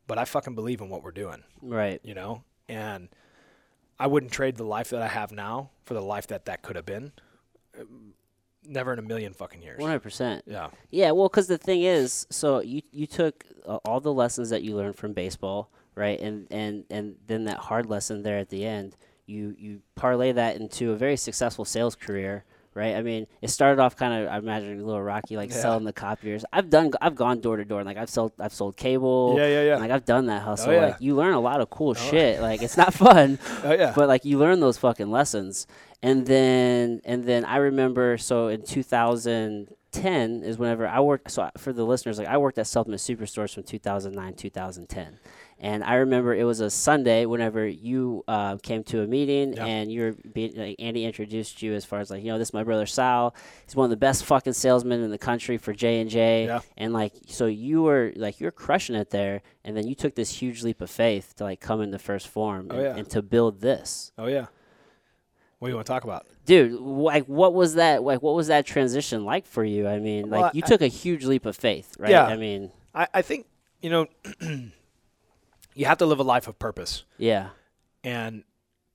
but I fucking believe in what we're doing Right. you know? And I wouldn't trade the life that I have now for the life that that could have been Um, never in a million fucking years. One hundred percent. yeah. Yeah, well, because the thing is, so you you took uh, all the lessons that you learned from baseball, right, and and and then that hard lesson there at the end, you you parlay that into a very successful sales career, right? I mean, it started off kind of, I imagine, a little rocky, like Yeah. selling the copiers. I've done, I've gone door to door, and like I've sold, I've sold cable. yeah yeah yeah like I've done that hustle. Oh, yeah. Like you learn a lot of cool oh, shit. Like it's not fun, oh yeah but like you learn those fucking lessons and then and then i remember so in 2010 is whenever i worked so for the listeners like i worked at supplement superstores from 2009 2010 and i remember it was a sunday whenever you uh, came to a meeting Yeah. and you were being like andy introduced you as far as like you know this is my brother sal he's one of the best fucking salesmen in the country for j&j Yeah. and like so you were like you're crushing it there and then you took this huge leap of faith to like come into first form Oh, and, yeah. and to build this Oh yeah. What do you want to talk about? dude like what was that like what was that transition like for you i mean like Well, you I- took a huge leap of faith right Yeah. i mean I, I think you know you have to live a life of purpose, yeah and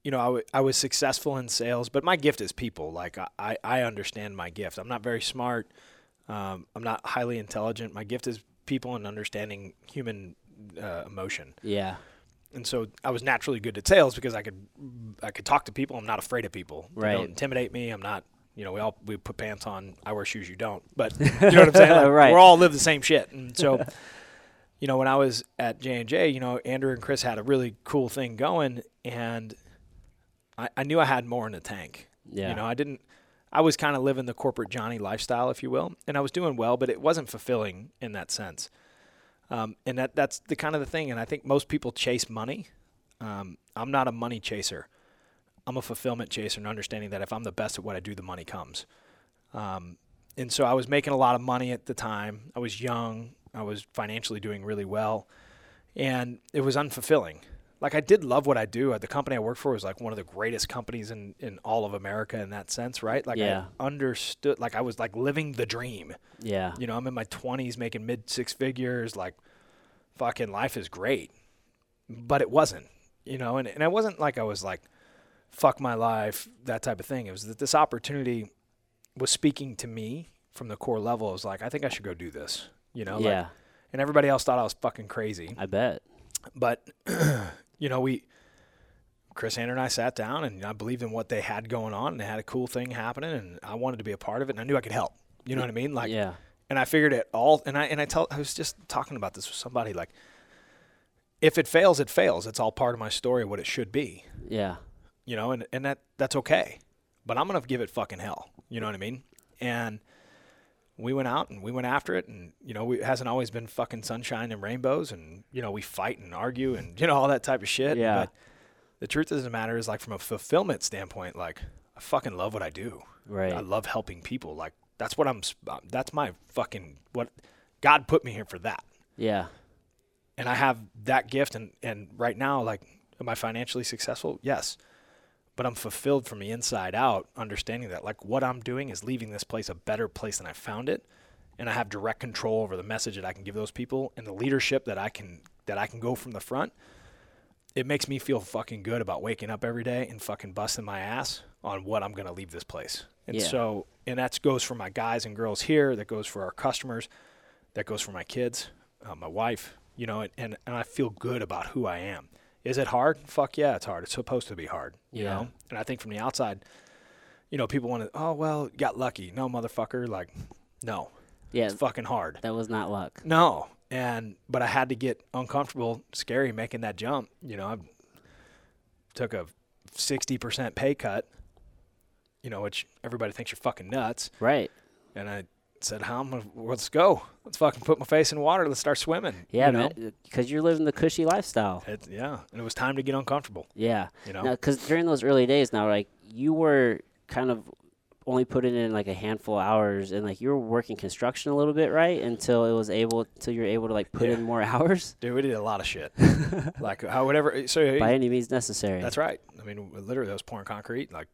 you know I, w- I was successful in sales, but my gift is people. Like I, I, understand my gift. I'm not very smart. Um, I'm not highly intelligent. My gift is people and understanding human uh, emotion. yeah And so I was naturally good at sales because I could I could talk to people. I'm not afraid of people. They Right. don't intimidate me. I'm not. You know, we all we put pants on. I wear shoes. You don't. But you know what I'm saying? Like, Right. We're all live the same shit. And so, you know, when I was at J and J, you know, Andrew and Chris had a really cool thing going, and I, I knew I had more in the tank. yeah You know, I didn't. I was kind of living the corporate Johnny lifestyle, if you will, and I was doing well, but it wasn't fulfilling in that sense. Um, and that that's the kind of the thing. And I think most people chase money. Um, I'm not a money chaser. I'm a fulfillment chaser, and understanding that if I'm the best at what I do, the money comes. Um, and so I was making a lot of money at the time. I was young. I was financially doing really well, and it was unfulfilling. Like I did love what I do. The company I worked for was like one of the greatest companies in, in all of America in that sense, right? Like Yeah. I understood, like I was like living the dream. yeah You know, I'm in my 20s making mid six figures. Like, fucking life is great. But it wasn't, you know, and, and it wasn't like I was like, fuck my life, that type of thing. It was that this opportunity was speaking to me from the core level. It was like, I think I should go do this, you know? Like, yeah and everybody else thought I was fucking crazy. i bet But, you know, we, Chris Andrew and I sat down, and I believed in what they had going on, and they had a cool thing happening, and I wanted to be a part of it, and I knew I could help. You know what I mean? Like, yeah. and I figured it all. And I and I tell I was just talking about this with somebody like, if it fails, it fails. It's all part of my story, what it should be. Yeah. You know, and and that that's okay. But I'm gonna give it fucking hell. You know what I mean? And we went out and we went after it, and you know, we, it hasn't always been fucking sunshine and rainbows, and you know, we fight and argue and you know all that type of shit. Yeah. But the truth of the matter is, like from a fulfillment standpoint, like I fucking love what I do. Right. I love helping people. Like that's what I'm. uh, That's my fucking what God put me here for that, Yeah. and I have that gift. And and right now, like, am I financially successful? Yes, but I'm fulfilled from the inside out, understanding that like what I'm doing is leaving this place a better place than I found it, and I have direct control over the message that I can give those people and the leadership that I can that I can go from the front. It makes me feel fucking good about waking up every day and fucking busting my ass on what I'm gonna leave this place. And Yeah. so, and that goes for my guys and girls here. That goes for our customers. That goes for my kids, uh, my wife. You know, and, and and I feel good about who I am. Is it hard? Fuck yeah, it's hard. It's supposed to be hard. You Yeah. know. And I think from the outside, you know, people want to. Oh well, got lucky. No, motherfucker. Like, no, Yeah. it's fucking hard. That was not luck. No, and but I had to get uncomfortable, scary, making that jump. You know, I took a sixty percent pay cut. You know, which everybody thinks you're fucking nuts. Right. And I said, "How? Let's go. Let's fucking put my face in water. Let's start swimming." Yeah, you know? Uh, because you're living the cushy lifestyle. It, yeah, and it was time to get uncomfortable. Yeah. You know, Because during those early days, now like you were kind of only putting in like a handful of hours, and like you were working construction a little bit, right? Until it was able, until you're able to like put Yeah. in more hours dude, we did a lot of shit. like how whatever. Uh, so by any means necessary. That's right. I mean, literally, I was pouring concrete, like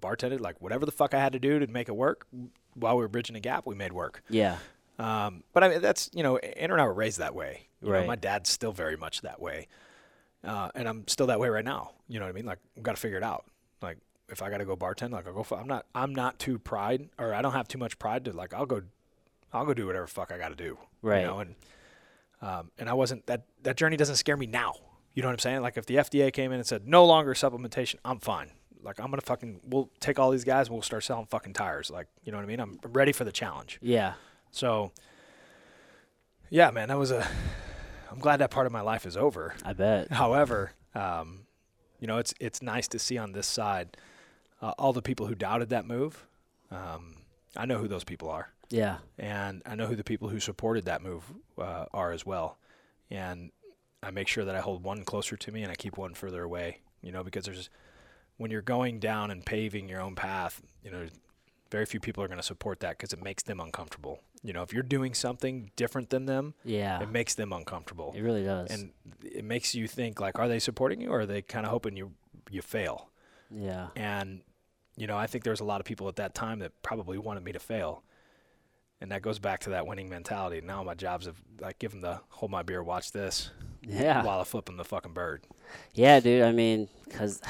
bartended, like whatever the fuck I had to do to make it work. While we were bridging the gap, we made work. Yeah. Um, but I mean, that's you know, Andrew and I were raised that way. You know, Right. my dad's still very much that way, uh, and I'm still that way right now. You know what I mean? Like, I've got to figure it out. Like, if I got to go bartend, like I'll go. For, I'm not. I'm not too pride, or I don't have too much pride to like. I'll go. I'll go do whatever fuck I got to do. Right. You know, and um, and I wasn't that. That journey doesn't scare me now. You know what I'm saying? Like, if the FDA came in and said no longer supplementation, I'm fine. Like, I'm gonna fucking. We'll take all these guys and we'll start selling fucking tires. Like, you know what I mean? I'm ready for the challenge. Yeah. So, yeah, man, that was a. I'm glad that part of my life is over. I bet. However, um, you know, it's it's nice to see on this side uh, all the people who doubted that move. Um, I know who those people are, Yeah. and I know who the people who supported that move uh, are as well. And I make sure that I hold one closer to me and I keep one further away. You know, because there's when you're going down and paving your own path, you know, very few people are going to support that because it makes them uncomfortable. You know, if you're doing something different than them, Yeah. it makes them uncomfortable It really does. and it makes you think like are they supporting you or are they kind of hoping you you fail yeah. and you know i think there's a lot of people at that time that probably wanted me to fail and that goes back to that winning mentality now my job's of like give them the hold my beer watch this Yeah. while i flip them the fucking bird Yeah, dude. I mean, because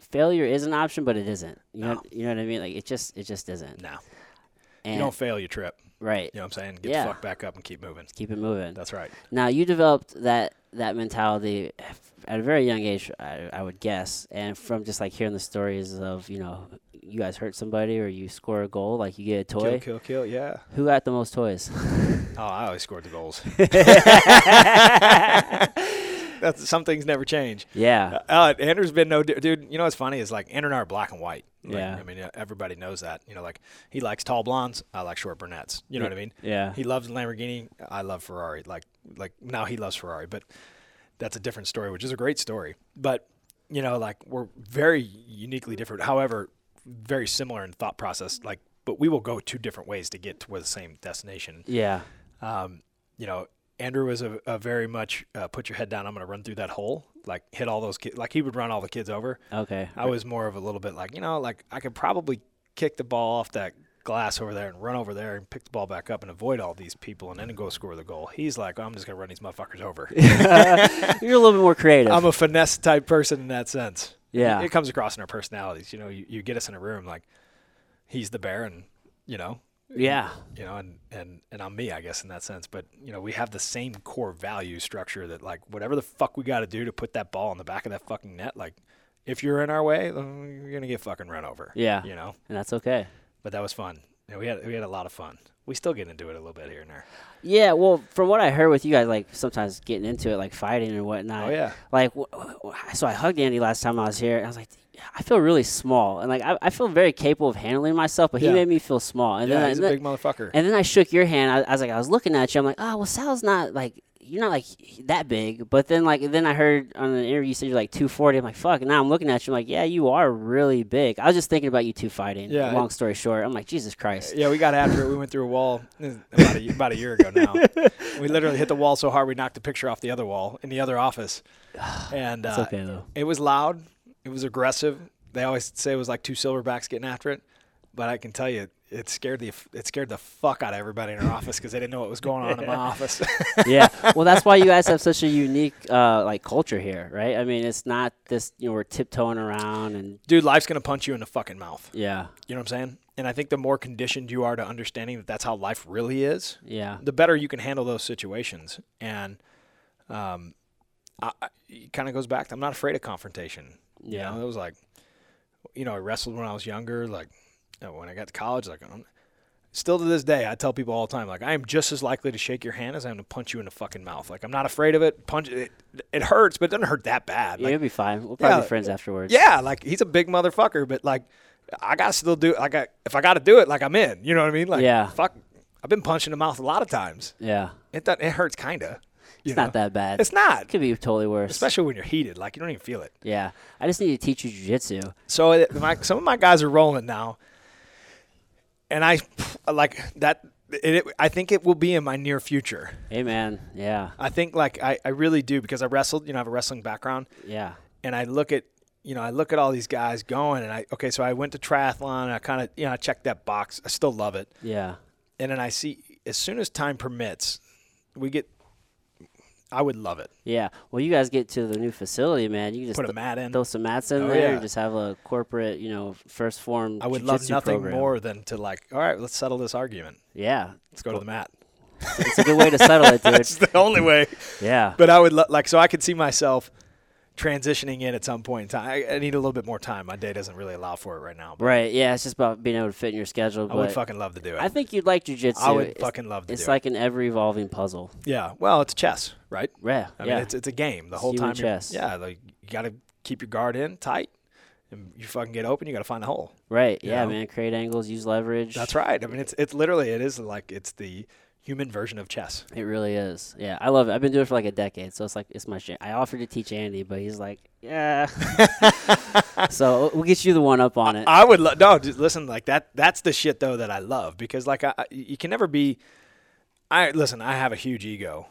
failure is an option, but it isn't. You know. No. You know what I mean? Like it just, it just isn't. now And you don't fail your trip right. you know what i'm saying get Yeah. the fuck back up and keep moving Keep it moving. that's right Now you developed that that mentality at a very young age, I, I would guess, and from just like hearing the stories of you know you guys hurt somebody or you score a goal, like you get a toy. kill kill kill yeah Who got the most toys? oh i always scored the goals that's some things never change yeah, Uh, Andrew's been no dude. You know what's funny is like Andrew and I are black and white. Like, Yeah. I mean, everybody knows that. You know, like he likes tall blondes. I like short brunettes. You know what I mean? yeah, He loves Lamborghini. I love Ferrari. Like, like now he loves Ferrari, but that's a different story, which is a great story. But you know, like we're very uniquely different. However, very similar in thought process. Like, but we will go two different ways to get to the same destination. yeah, Um, you know, Andrew was a, a very much uh, put your head down. I'm going to run through that hole. Like hit all those kids. Like he would run all the kids over. okay, I was more of a little bit like you know, like I could probably kick the ball off that glass over there and run over there and pick the ball back up and avoid all these people and then go score the goal. He's like, I'm just going to run these motherfuckers over. you're a little bit more creative. I'm a finesse type person in that sense. Yeah. It comes across in our personalities. You know, you, you get us in a room like he's the bear and, you know, Yeah. you know, and, and, and I'm me, I guess, in that sense. But, you know, we have the same core value structure that, like, whatever the fuck we got to do to put that ball in the back of that fucking net, like, if you're in our way, then you're going to get fucking run over. Yeah. You know? And that's okay. But that was fun. You know, we had we had a lot of fun. We still get into it a little bit here and there. Yeah, well, from what I heard with you guys, like sometimes getting into it, like fighting and whatnot. Oh yeah. Like, w- w- so I hugged Andy last time I was here. And I was like, I feel really small, and like I, I feel very capable of handling myself, but he Yeah. made me feel small. And yeah, then, I- he's a big motherfucker. and then I shook your hand. I, I was like, I was looking at you. I'm like, oh, well, Sal's not like you're not like that big. But then like then I heard on an interview you said you're like 240. I'm like, fuck. And now I'm looking at you. I'm like, yeah, you are really big. I was just thinking about you two fighting. Yeah, Long story short, I'm like, Jesus Christ. yeah, we got after it. We went through a wall about a, about a year ago now. we literally hit the wall so hard we knocked the picture off the other wall in the other office. And uh, okay it was loud. It was aggressive. They always say it was like two silverbacks getting after it, but I can tell you, it scared the it scared the fuck out of everybody in our office because they didn't know what was going on in my office. yeah. Well, that's why you guys have such a unique uh, like culture here, right? I mean, it's not this you know we're tiptoeing around and Dude, life's gonna punch you in the fucking mouth. yeah, You know what I'm saying? And I think the more conditioned you are to understanding that that's how life really is, yeah, the better you can handle those situations. And um, I, I, it kind of goes back. To, I'm not afraid of confrontation. You Yeah. know, it was like, you know, I wrestled when I was younger. Like, you know, when I got to college, like, I'm, still to this day, I tell people all the time, like, I am just as likely to shake your hand as I am to punch you in the fucking mouth. Like, I'm not afraid of it. Punch it. It hurts, but it doesn't hurt that bad. yeah, Like, it'll be fine. We'll probably Yeah. be friends afterwards. yeah, like he's a big motherfucker, but like I gotta still do like I, if I gotta do it, like I'm in. You know what I mean? Like Yeah. fuck I've been punched in the mouth a lot of times. yeah. It does, it hurts kinda. It's know? not that bad. It's not. It Could be totally worse. Especially when you're heated, like you don't even feel it. yeah, I just need to teach you jujitsu. So it, my, some of my guys are rolling now, and I like that. It, it, I think it will be in my near future. Hey man, yeah, I think like I, I really do because I wrestled. You know, I have a wrestling background. yeah, and I look at you know I look at all these guys going and I okay so I went to triathlon and I kind of you know I checked that box I still love it yeah, and then I see as soon as time permits we get I would love it yeah. Well, you guys get to the new facility, man. You can just put a mat in throw some mats in Oh, there yeah. and just have a corporate, you know, first form. I would love nothing program. more than to like all right let's settle this argument Yeah, let's go to the mat it's a good way to settle it, dude. It's the only way Yeah, but I would lo- like so I could see myself transitioning in at some point in time I, I need a little bit more time my day doesn't really allow for it right now but right. Yeah, it's just about being able to fit in your schedule. I would fucking love to do it I think you'd like jujitsu. I would It's- fucking love to It's like an ever evolving puzzle. yeah well it's chess right Yeah, I yeah. mean, it's it's a game. The It's whole time, chess. yeah, like you got to keep your guard in tight, and you fucking get open. You got to find a hole. right. Yeah, know? man. Create angles, use leverage. That's right. I mean, it's it's literally it is like it's the human version of chess. It really is. Yeah, I love it. I've been doing it for like a decade, so it's like it's my shit. I offered to teach Andy, but he's like, yeah. so we'll get you the one up on it. I would lo- no, just listen. Like that. That's the shit though that I love because like I, I- you can never be. I listen. I have a huge ego,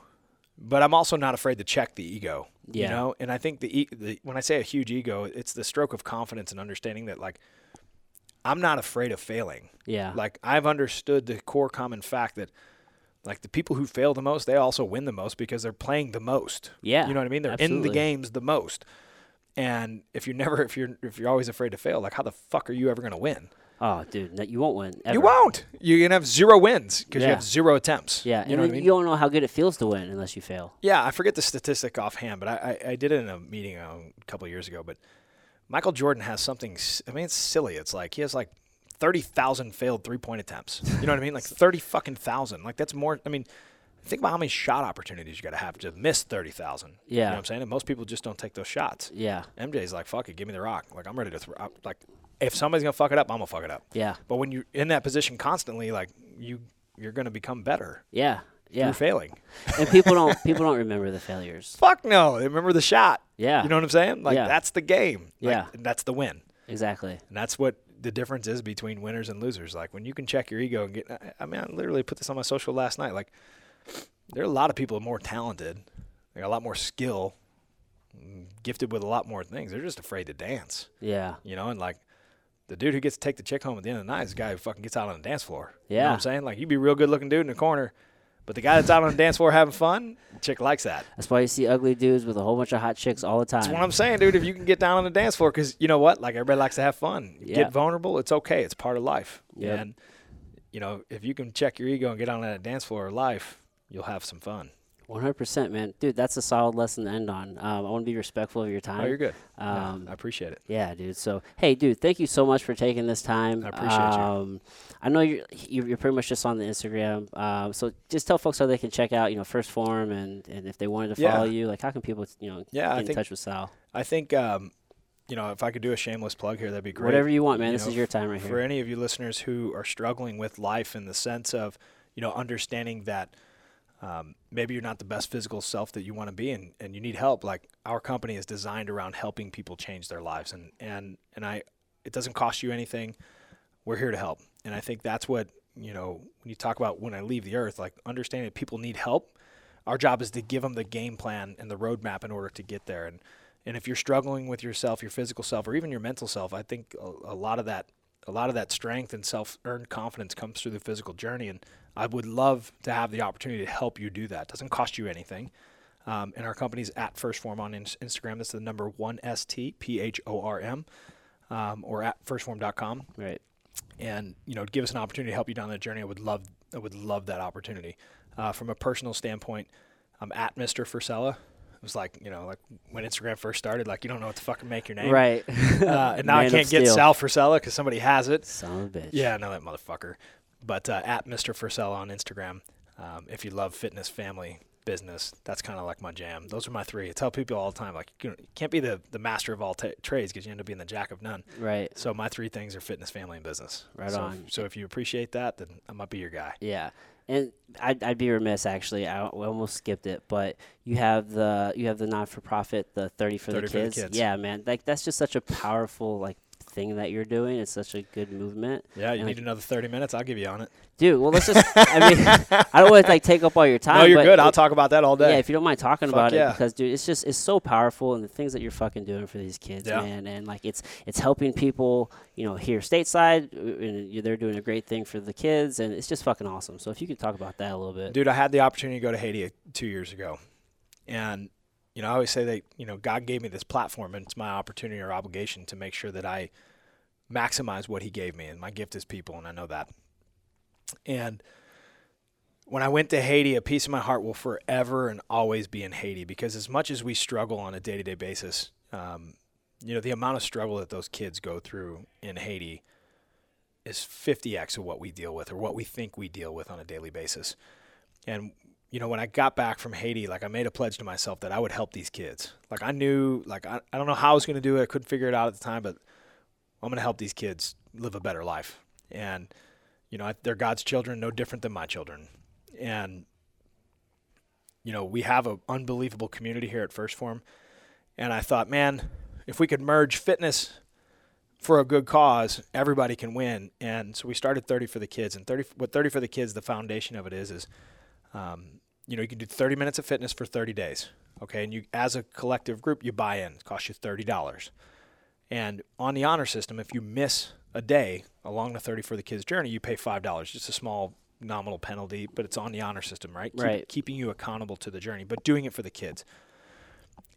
but I'm also not afraid to check the ego. Yeah. You know, and I think the, the when I say a huge ego, it's the stroke of confidence and understanding that like I'm not afraid of failing. yeah. Like I've understood the core common fact that like the people who fail the most, they also win the most because they're playing the most. Yeah, You know what I mean? They're in the games the most. And if you're never if you're if you're always afraid to fail, like how the fuck are you ever going to win? oh, dude, no, you won't win. Ever. You won't. You're going to have zero wins because you have zero attempts. Yeah, You know what I mean? you don't know how good it feels to win unless you fail. Yeah, I forget the statistic offhand, but I, I, I did it in a meeting uh, a couple of years ago. But Michael Jordan has something. I mean, it's silly. It's like he has like thirty thousand failed three point attempts. You know what I mean? Like thirty fucking thousand. Like that's more. I mean, think about how many shot opportunities you got to have to miss thirty thousand. you Yeah. know what I'm saying. And most people just don't take those shots. Yeah, MJ's like, fuck it, give me the rock. Like I'm ready to throw. I'm- Like if somebody's gonna fuck it up, I'm gonna fuck it up. yeah, But when you're in that position constantly, like you, you're gonna become better yeah, yeah. through failing. and people don't people don't remember the failures. Fuck no. They remember the shot. Yeah, You know what I'm saying? Like Yeah. that's the game. Like, Yeah. that's the win. exactly. And that's what the difference is between winners and losers. Like when you can check your ego and get. I- mean, I literally put this on my social last night. Like there are a lot of people more talented, they got a lot more skill, gifted with a lot more things. They're just afraid to dance. Yeah, You know, and like. The dude who gets to take the chick home at the end of the night is the guy who fucking gets out on the dance floor. You know what Yeah. I'm saying? Like, you'd be a real good looking dude in the corner, but the guy that's out on the dance floor having fun, chick likes that. that's why you see ugly dudes with a whole bunch of hot chicks all the time. That's what I'm saying, dude. If you can get down on the dance floor, because you know what, like everybody likes to have fun, Yeah. get vulnerable. It's okay. It's part of life. Yep. And you know, if you can check your ego and get on that dance floor of life, you'll have some fun. One hundred percent, man, dude. That's a solid lesson to end on. Um, I want to be respectful of your time. Oh, you're good. Yeah, Um, I appreciate it. Yeah, dude. So, hey, dude, thank you so much for taking this time. I appreciate you. um, I know you're you're pretty much just on the Instagram. Um, so just tell folks how they can check out, you know, First Form, and and if they wanted to Yeah. follow you, like how can people, you know, Yeah, I get in think- touch with Sal? I think, um, you know, if I could do a shameless plug here, that'd be great. Whatever you want, man. You this know, is your time right for here. For any of you listeners who are struggling with life in the sense of you know understanding that um, maybe you're not the best physical self that you want to be and, and you need help. Like our company is designed around helping people change their lives and and and i it doesn't cost you anything. We're here to help. And i think that's what you know when you talk about when i leave the earth like understanding that people need help our job is to give them the game plan and the roadmap in order to get there. And and if you're struggling with yourself your physical self or even your mental self i think a, a lot of that a lot of that strength and self-earned confidence comes through the physical journey and i would love to have the opportunity to help you do that. It doesn't cost you anything. Um, and our company's at first form on ins- instagram. That's the number one S T P H O R M, um, or at firstform.com Right. and you know give us an opportunity to help you down that journey. I would love i would love that opportunity. Uh, from a personal standpoint i'm at mr Frisella. It was like you know like when instagram first started like you don't know what to fucking make your name Right. uh, and now i can't get sal Frisella because somebody has it Son of a bitch. yeah i know that motherfucker but uh, at mr Frisella on instagram um, if you love fitness family business that's kind of like my jam those are my three i tell people all the time like you, can't be the, the master of all ta trades because you end up being the jack of none Right. so my three things are fitness, family, and business. Right so, on. So if you appreciate that, then I might be your guy. Yeah, and I'd, I'd be remiss actually. I almost skipped it, but you have the you have the non for profit, the thirty for, 30 the, for the kids. kids. Yeah, man, like that's just such a powerful like thing that you're doing. It's such a good movement, Yeah, you And need another thirty minutes. I'll give you on it. dude. Well, let's just. I mean, I don't want to like take up all your time. no, you're but good. I'll talk about that all day. Yeah, if you don't mind talking Fuck about yeah. it, because dude, it's just it's so powerful, and the things that you're fucking doing for these kids, Yeah. man, and like it's it's helping people, you know, here stateside, uh, and they're doing a great thing for the kids, and it's just fucking awesome. So if you could talk about that a little bit, Dude, I had the opportunity to go to Haiti uh, two years ago, and you know I always say that you know God gave me this platform, and it's my opportunity or obligation to make sure that I maximize what He gave me, and my gift is people, and I know that. And when I went to Haiti, a piece of my heart will forever and always be in Haiti because as much as we struggle on a day to day basis, um, you know, the amount of struggle that those kids go through in Haiti is 50x of what we deal with or what we think we deal with on a daily basis. And, you know, when I got back from Haiti, like I made a pledge to myself that I would help these kids. Like I knew, like, I, I don't know how I was going to do it. I couldn't figure it out at the time, but I'm going to help these kids live a better life. And, you know, they're God's children, no different than my children. And, you know, we have an unbelievable community here at First Form. And I thought, man, if we could merge fitness for a good cause, everybody can win. And so we started 30 for the kids. And 30, what 30 for the kids, the foundation of it is, is, um, you know, you can do 30 minutes of fitness for 30 days. Okay. And you, as a collective group, you buy in. It costs you $30. And on the honor system, if you miss a day along the 30 for the kids journey, you pay $5. Just a small nominal penalty, but it's on the honor system, right? Keep- Right. keeping you accountable to the journey, but doing it for the kids.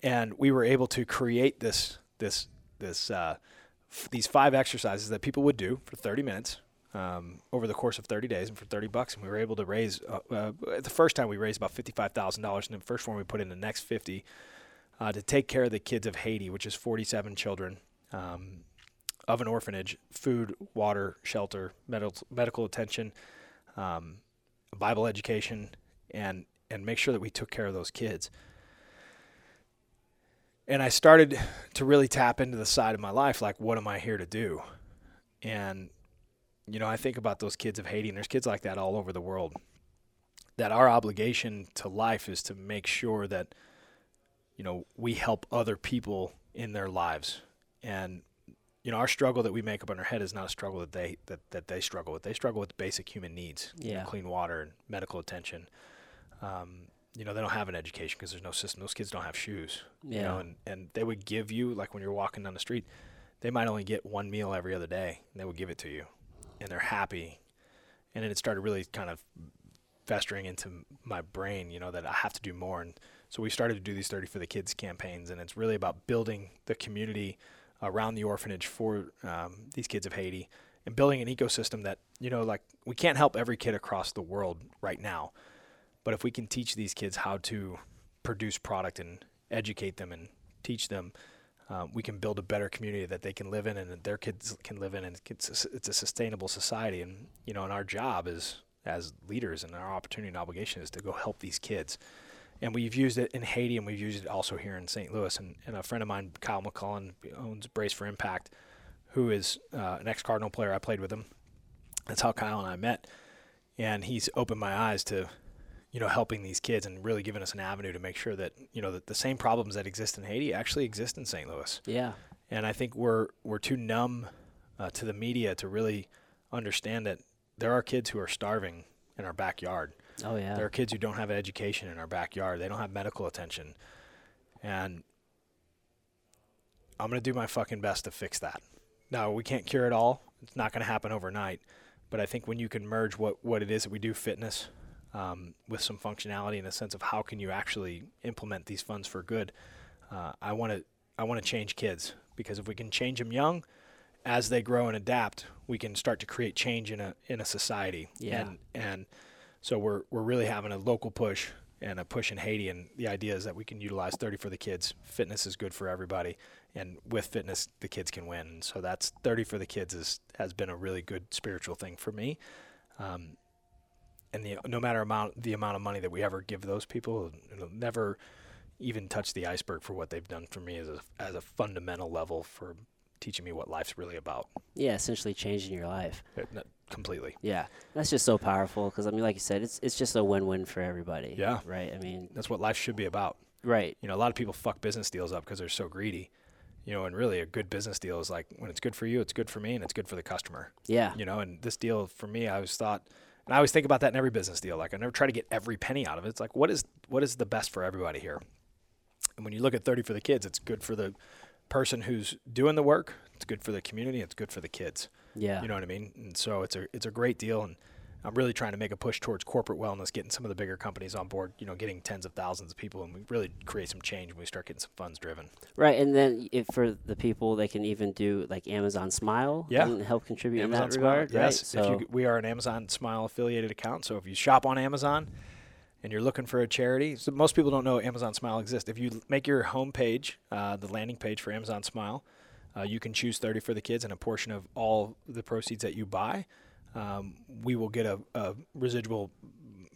And we were able to create this, this, this, uh, f- these five exercises that people would do for 30 minutes um, over the course of 30 days and for 30 bucks. And we were able to raise, uh, uh, the first time we raised about $55,000. And the first one we put in the next 50 uh, to take care of the kids of Haiti, which is 47 children um, of an orphanage, food, water, shelter, medical, medical attention, um, Bible education, and, and make sure that we took care of those kids and I started to really tap into the side of my life like what am I here to do? And you know, I think about those kids of Haiti and there's kids like that all over the world. That our obligation to life is to make sure that you know, we help other people in their lives. And you know, our struggle that we make up in our head is not a struggle that they that, that they struggle with. They struggle with basic human needs, you know, clean water and medical attention. Um, you know, they don't have an education because there's no system. Those kids don't have shoes you know, Yeah. and, and they would give you like when you're walking down the street, they might only get one meal every other day, and they would give it to you, and they're happy, and then it started really kind of festering into my brain, you know, that I have to do more, and so we started to do these 30 for the kids campaigns, and it's really about building the community around the orphanage for um, these kids of Haiti, and building an ecosystem that you know like we can't help every kid across the world right now. But if we can teach these kids how to produce product and educate them and teach them um, we can build a better community that they can live in and their kids can live in and it's a, it's a sustainable society and you know and our job is as leaders and our opportunity and obligation is to go help these kids and we've used it in Haiti and we've used it also here in St. Louis and, and a friend of mine Kyle McClellan owns Brace for Impact who is uh, an ex Cardinal player. I played with him. That's how Kyle and I met, and he's opened my eyes to, you know, helping these kids and really giving us an avenue to make sure that you know that the same problems that exist in Haiti actually exist in St. Louis. Yeah. And I think we're we're too numb uh, to the media to really understand that there are kids who are starving in our backyard. Oh yeah. There are kids who don't have an education in our backyard. They don't have medical attention, and I'm gonna do my fucking best to fix that. No, we can't cure it all. It's not going to happen overnight. But I think when you can merge what, what it is that we do fitness um, with some functionality in a sense of how can you actually implement these funds for good, uh, I want to I want to change kids because if we can change them young, as they grow and adapt, we can start to create change in a in a society. Yeah. And and so we're we're really having a local push and a push in Haiti. And the idea is that we can utilize 30 for the kids. Fitness is good for everybody, and with fitness, the kids can win. And so that's 30 for the kids is has been a really good spiritual thing for me. Um, and the, no matter amount the amount of money that we ever give those people, it'll never even touch the iceberg for what they've done for me as a as a fundamental level for teaching me what life's really about. Yeah, essentially changing your life. Uh, it, completely. Yeah, that's just so powerful because I mean, like you said, it's it's just a win-win for everybody. Yeah. Right. I mean, That's what life should be about. right. You know, a lot of people fuck business deals up because they're so greedy. You know, and really a good business deal is like when it's good for you, it's good for me, and it's good for the customer. Yeah. You know, and this deal for me, I always thought, and I always think about that in every business deal. Like I never try to get every penny out of it. It's like what is what is the best for everybody here. And when you look at thirty for the kids, it's good for the person who's doing the work. It's good for the community. It's good for the kids. Yeah. You know what I mean? And so it's a it's a great deal, and I'm really trying to make a push towards corporate wellness, getting some of the bigger companies on board. You know, getting tens of thousands of people, and we really create some change when we start getting some funds driven. Right, and then if for the people, they can even do like Amazon Smile. Yeah. and help contribute Amazon in that Smile, regard. Right. yes. So If you, we are an Amazon Smile affiliated account, so if you shop on Amazon and you're looking for a charity, so most people don't know Amazon Smile exists. If you make your home page, uh, the landing page for Amazon Smile, uh, you can choose 30 for the kids, and a portion of all the proceeds that you buy, um, we will get a, a residual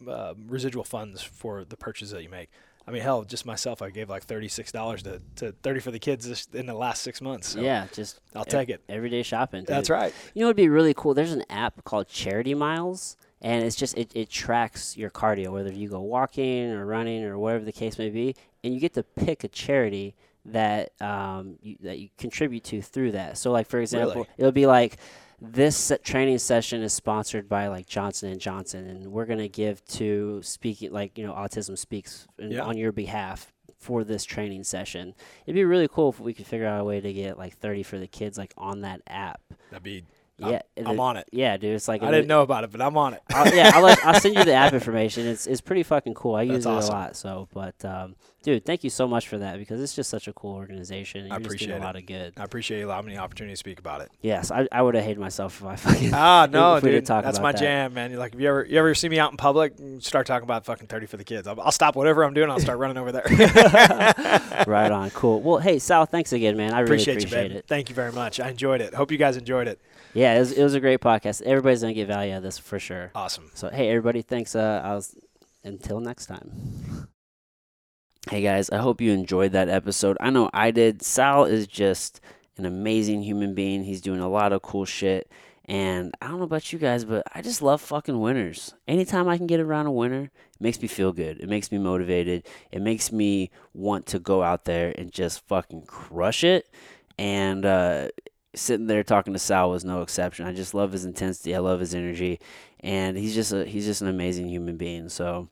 uh, residual funds for the purchases that you make. I mean, hell, just myself, I gave like thirty-six dollars to, to thirty for the kids in the last six months. So yeah, just I'll ev- take it. Everyday shopping. That's right. You know, it'd be really cool. There's an app called Charity Miles, and it's just it, it tracks your cardio, whether you go walking or running or whatever the case may be, and you get to pick a charity that um you, that you contribute to through that. So, like for example, Really? it'll be like this training session is sponsored by like Johnson and Johnson, and we're gonna give to speaking like you know Autism Speaks in, Yeah. on your behalf for this training session. It'd be really cool if we could figure out a way to get like 30 for the kids like on that app. That'd be. I'm- Yeah, I'm, on it. Yeah, dude, it's like I didn't know about it, but I'm on it. I'll, yeah, I'll, let, I'll send you the app information. It's it's pretty fucking cool. I use That's it awesome. a lot. So, but um, dude, thank you so much for that because it's just such a cool organization. I You're doing appreciate a lot of good. I appreciate you allowing me the opportunity to speak about it. Yes, I, I would have hated myself if I fucking. Ah, no, if dude, that's my that. jam, man. You're like, if you ever, you ever see me out in public, start talking about fucking thirty for the kids. I'll, I'll stop whatever I'm doing. I'll start running over there. right on, cool. Well, hey Sal, thanks again, man. I really appreciate, appreciate, you, it. Thank you very much. I enjoyed it. Hope you guys enjoyed it. Yeah, it was, it was a great podcast. Everybody's gonna get value out of this for sure. Awesome. So hey, everybody, thanks. Uh, I was until next time. Hey guys, I hope you enjoyed that episode. I know I did. Sal is just an amazing human being. He's doing a lot of cool shit. And I don't know about you guys, but I just love fucking winners. Anytime I can get around a winner, it makes me feel good. It makes me motivated. It makes me want to go out there and just fucking crush it. And uh, sitting there talking to Sal was no exception. I just love his intensity. I love his energy, and he's just a he's just an amazing human being. So,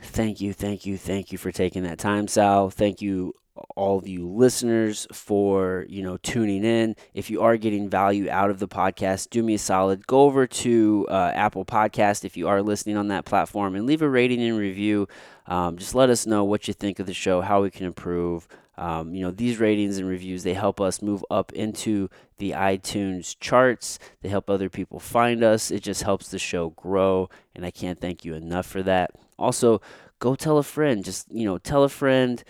thank you, thank you, thank you for taking that time, Sal. Thank you all of you listeners for you know tuning in. If you are getting value out of the podcast, do me a solid. Go over to uh, Apple Podcast if you are listening on that platform and leave a rating and review. Um, just let us know what you think of the show, how we can improve. Um, you know, these ratings and reviews, they help us move up into the iTunes charts. They help other people find us. It just helps the show grow, and I can't thank you enough for that. Also, go tell a friend. Just, you know, tell a friend.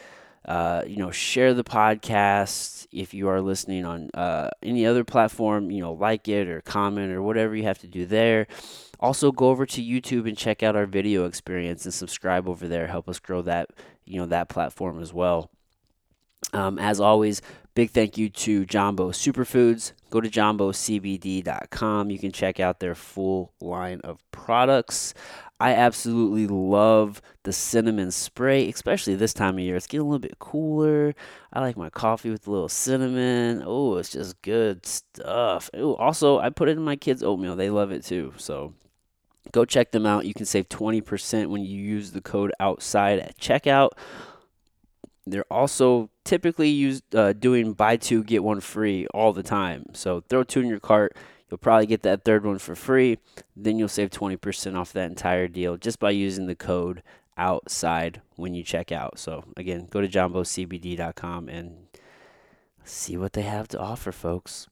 Uh, you know, share the podcast if you are listening on uh, any other platform. You know, like it or comment or whatever you have to do there. Also, go over to YouTube and check out our video experience and subscribe over there. Help us grow that, you know, that platform as well. Um, as always, big thank you to Jambo Superfoods. Go to jambocbd.com. You can check out their full line of products. I absolutely love the cinnamon spray, especially this time of year. It's getting a little bit cooler. I like my coffee with a little cinnamon. Oh, it's just good stuff. Ooh, also, I put it in my kids' oatmeal. They love it too. So go check them out. You can save 20% when you use the code outside at checkout. They're also typically used uh, doing buy two get one free all the time. So throw two in your cart. You'll probably get that third one for free. Then you'll save 20% off that entire deal just by using the code outside when you check out. So again, go to jambocbd.com and see what they have to offer, folks.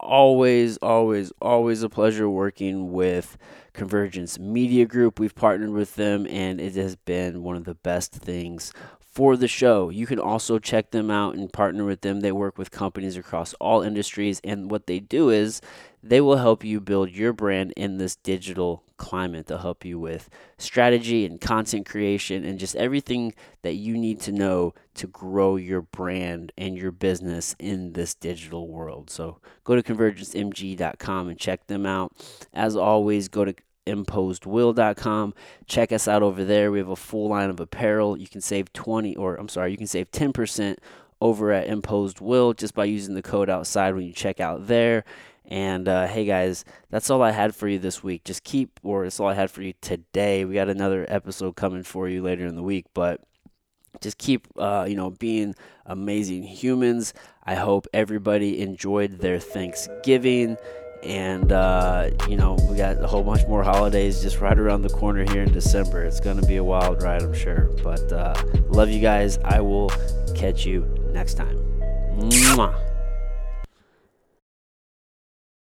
Always, always, always a pleasure working with Convergence Media Group. We've partnered with them, and it has been one of the best things for the show. You can also check them out and partner with them. They work with companies across all industries, and what they do is they will help you build your brand in this digital climate. They'll help you with strategy and content creation and just everything that you need to know to grow your brand and your business in this digital world. So go to convergencemg.com and check them out. As always, go to imposedwill.com. Check us out over there. We have a full line of apparel. You can save 20 or I'm sorry, you can save 10% over at Imposed Will just by using the code outside when you check out there. And uh, hey guys, that's all I had for you this week. Just keep, or that's all I had for you today. We got another episode coming for you later in the week, but just keep, uh, you know, being amazing humans. I hope everybody enjoyed their Thanksgiving and uh, you know we got a whole bunch more holidays just right around the corner here in december. It's going to be a wild ride i'm sure. But uh, love you guys. I will catch you next time. Mwah.